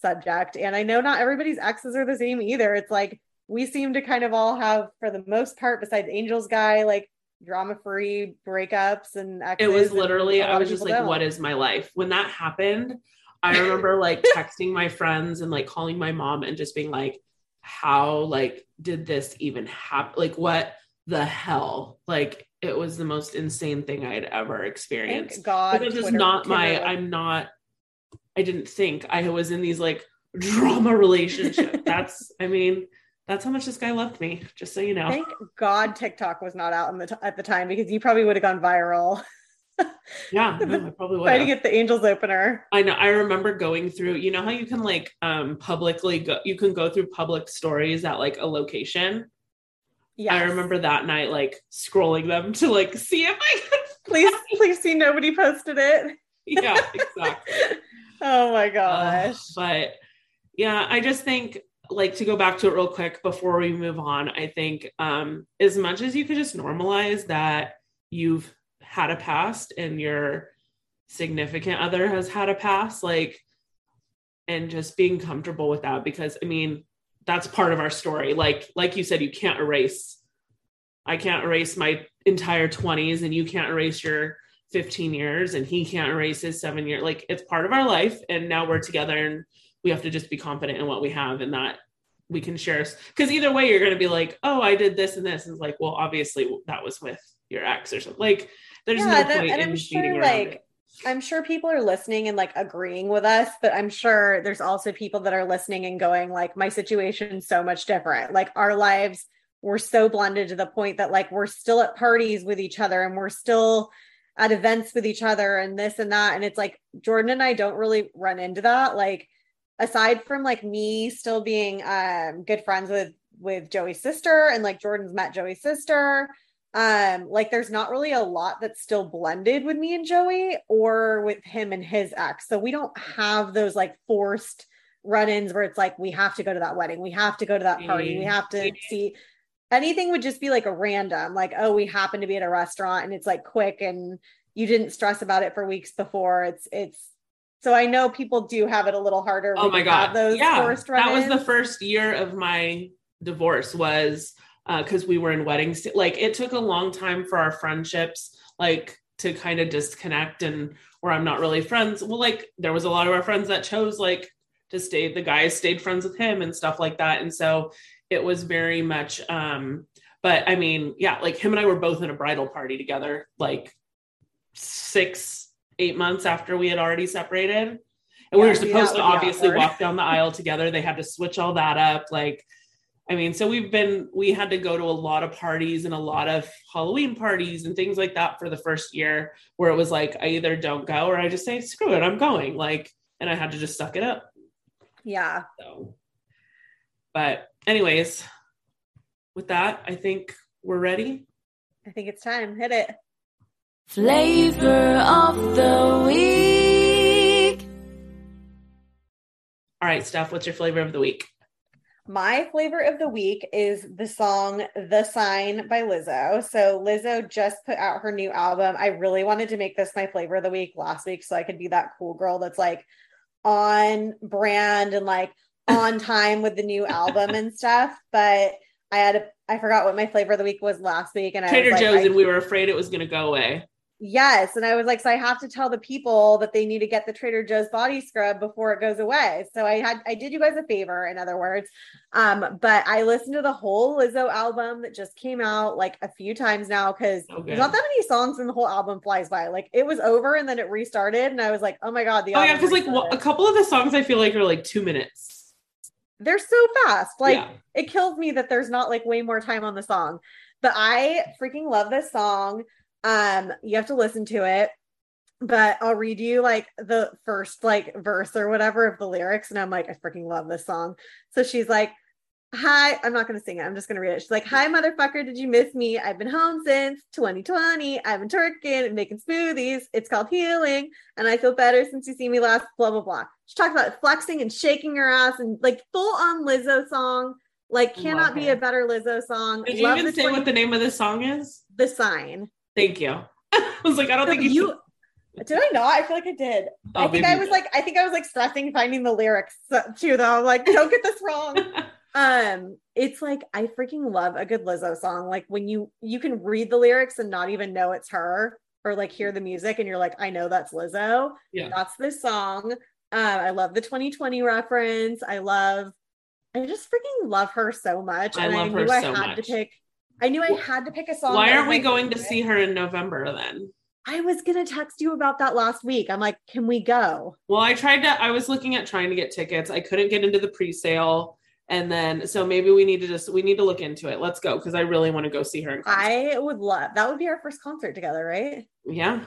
subject. And i know not everybody's exes are the same either. It's like we seem to kind of all have for the most part besides angels guy like drama free breakups and it was literally i was just like don't. what is my life? When that happened I remember like texting my friends and like calling my mom and just being like, how like did this even happen? Like what the hell? Like it was the most insane thing I had ever experienced. Thank God. Because it's not my I'm not I didn't think I was in these like drama relationship. That's I mean, that's how much this guy loved me, just so you know. Thank God TikTok was not out the t- at the time because you probably would have gone viral. Yeah, no, I probably would. Trying to get the Angels opener. I know. I remember going through. You know how you can like um publicly go. You can go through public stories at like a location. Yeah. I remember that night like scrolling them to like see if I could. Please, please see nobody posted it. yeah, exactly. oh my gosh. Uh, but yeah, I just think like to go back to it real quick before we move on. I think um as much as you could just normalize that you've had a past and your significant other has had a past like and just being comfortable with that because i mean that's part of our story. Like like you said you can't erase i can't erase my entire 20s and you can't erase your 15 years and he can't erase his 7 year like it's part of our life and now we're together and we have to just be confident in what we have and that we can share because either way you're going to be like oh i did this and this. And it's like well obviously that was with your ex or something. Like there's yeah, no point and in I'm sure like it. I'm sure people are listening and like agreeing with us, but I'm sure there's also people that are listening and going like my situation's so much different. Like our lives were so blended to the point that like we're still at parties with each other and we're still at events with each other and this and that and it's like Jordan and I don't really run into that like aside from like me still being um good friends with with Joey's sister and like Jordan's met Joey's sister um like there's not really a lot that's still blended with me and joey or with him and his ex. So we don't have those like forced run-ins where it's like we have to go to that wedding we have to go to that party we have to see. Anything would just be like a random like oh we happen to be at a restaurant and it's like quick and you didn't stress about it for weeks before. It's it's so I know people do have it a little harder. Oh my god, those yeah, that was the first year of my divorce. Was because uh, we were in weddings. Like it took a long time for our friendships, like to kind of disconnect and where I'm not really friends. Well, like there was a lot of our friends that chose like to stay. The guys stayed friends with him and stuff like that, and so it was very much. um But I mean, yeah, like him and I were both in a bridal party together, like six, eight months after we had already separated. And yeah, we were supposed to obviously walk down the aisle together. They had to switch all that up. Like I mean, so we've been, we had to go to a lot of parties and a lot of Halloween parties and things like that for the first year where it was like, I either don't go or I just say, screw it, I'm going. Like, and I had to just suck it up. Yeah. So, but, anyways, with that, I think we're ready. I think it's time. Hit it. Flavor of the week. All right, Steph, what's your flavor of the week? My flavor of the week is the song The Sign by Lizzo. So, Lizzo just put out her new album. I really wanted to make this my flavor of the week last week so I could be that cool girl that's like on brand and like on time with the new album and stuff. But I had a, I forgot what my flavor of the week was last week. And Trader I was Joe's, like, and we were afraid it was going to go away. Yes. And I was like, so I have to tell the people that they need to get the Trader Joe's body scrub before it goes away. So I had, I did you guys a favor, in other words. Um, but I listened to the whole Lizzo album that just came out like a few times now because So there's not that many songs and the whole album flies by. Like it was over and then it restarted. And I was like, oh my God, the Oh, yeah, album because like a couple of the songs I feel like are like two minutes. they're so fast. Like Yeah. it kills me that there's not like way more time on the song. But I freaking love this song. Um, you have to listen to it. But I'll read you like the first like verse or whatever of the lyrics, and I'm like, I freaking love this song. So she's like, Hi, I'm not gonna sing it, I'm just gonna read it. She's like, Hi, motherfucker, did you miss me? I've been home since 2020. I've been twerking and making smoothies. It's called healing, and I feel better since you see me last, blah blah blah. She talks about flexing and shaking her ass and like full on Lizzo song. Like, Love cannot be a better Lizzo song. Did you Love even say 20 what the name of the song is? the sign? Thank you. I was like, I don't think you. you did I not? I feel like I did. Oh, I think I was like, I think I was like stressing finding the lyrics too, though. I'm like, don't get this wrong. um, it's like I freaking love a good Lizzo song. Like when you you can read the lyrics and not even know it's her, or like hear the music and you're like, I know that's Lizzo. Yeah. That's this song. Uh, I love the 2020 reference. I love, I just freaking love her so much. I and love I her knew I so had much. to pick. I knew I had to pick a song. Why aren't we going to see her in November then? I was gonna text you about that last week. I'm like, can we go? Well, I tried to, I was looking at trying to get tickets. I couldn't get into the pre sale. And then, so maybe we need to just, we need to look into it. Let's go because I really want to go see her. I would love that would be our first concert together, right? yeah,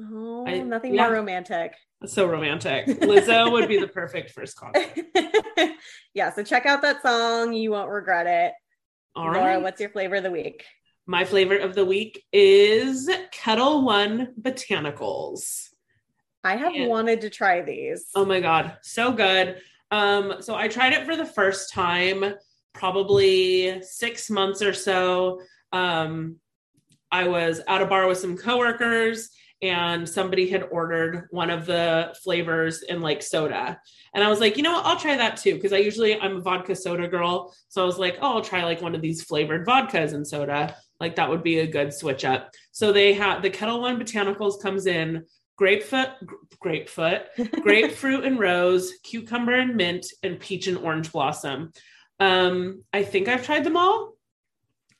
Oh, I- nothing yeah. more romantic. so romantic. Lizzo would be the perfect first concert. yeah, so check out that song. You won't regret it. All Laura, right. what's your flavor of the week? My flavor of the week is Ketel One Botanicals. I have Yeah. wanted to try these. Oh my god, so good. Um, so I tried it for the first time probably six months or so. Um, I was at a bar with some coworkers and somebody had ordered one of the flavors in like soda. And I was like, you know what, I'll try that too. Cause I usually I'm a vodka soda girl. So I was like, oh, I'll try like one of these flavored vodkas and soda. Like that would be a good switch up. So they have the Ketel One Botanicals comes in grapefruit, grapefruit, grapefruit and rose, cucumber and mint, and peach and orange blossom. Um, I think I've tried them all.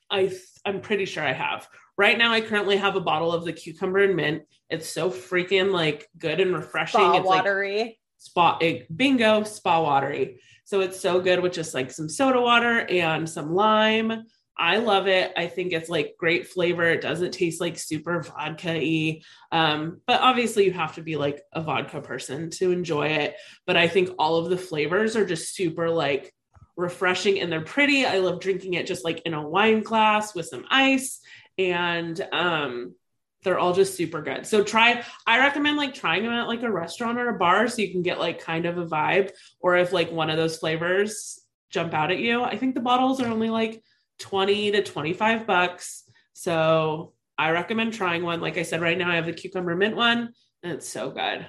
I I'm pretty sure I have. Right now, I currently have a bottle of the cucumber and mint. It's so freaking like good and refreshing. Spa it's like watery. spa it, bingo spa watery. So it's so good with just like some soda water and some lime. I love it. I think it's like great flavor. It doesn't taste like super vodka y. Um, but obviously, you have to be like a vodka person to enjoy it. But I think all of the flavors are just super like refreshing and they're pretty. I love drinking it just like in a wine glass with some ice. And um, they're all just super good. So try, I recommend like trying them at like a restaurant or a bar so you can get like kind of a vibe. Or if like one of those flavors jump out at you, I think the bottles are only like 20 to 25 bucks. So I recommend trying one. Like I said, right now I have the cucumber mint one and it's so good.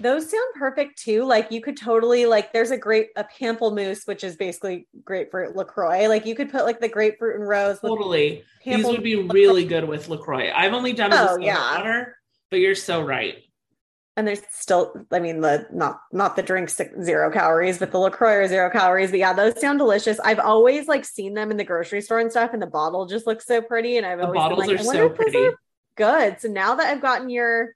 Those sound perfect too. Like you could totally like there's a great a pamplemousse, which is basically grapefruit LaCroix. Like you could put like the grapefruit and rose with Totally. These would be really good with LaCroix. I've only done it Oh, soda yeah. water, but you're so right. and there's still i mean the not not the drinks zero calories but the lacroix are zero calories but yeah those sound delicious i've always like seen them in the grocery store and stuff and the bottle just looks so pretty and i've The always been bottles like, are so pretty. are good so now that i've gotten your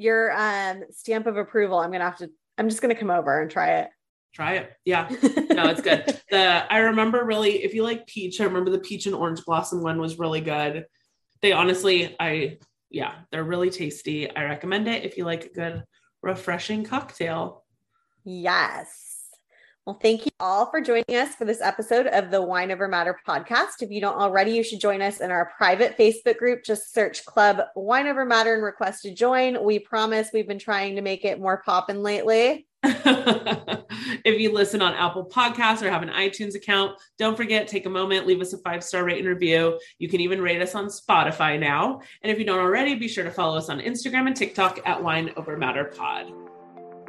your um stamp of approval i'm gonna have to i'm just gonna come over and try it. Try it. Yeah. no, it's good. The I remember really, if you like peach, I remember the peach and orange blossom one was really good. They honestly, I yeah, they're really tasty. I recommend it if you like a good, refreshing cocktail. Yes. Well, thank you all for joining us for this episode of the Wine Over Matter podcast. If you don't already, you should join us in our private Facebook group. Just search Club Wine Over Matter and request to join. We promise we've been trying to make it more poppin' lately. if you listen on Apple Podcasts or have an iTunes account, don't forget, take a moment, leave us a five star rate and review. You can even rate us on Spotify now. And if you don't already, be sure to follow us on Instagram and TikTok at Wine Over Matter Pod.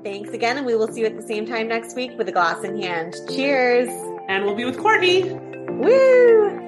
Thanks again, and we will see you at the same time next week with a glass in hand. Cheers. And we'll be with Courtney. Woo!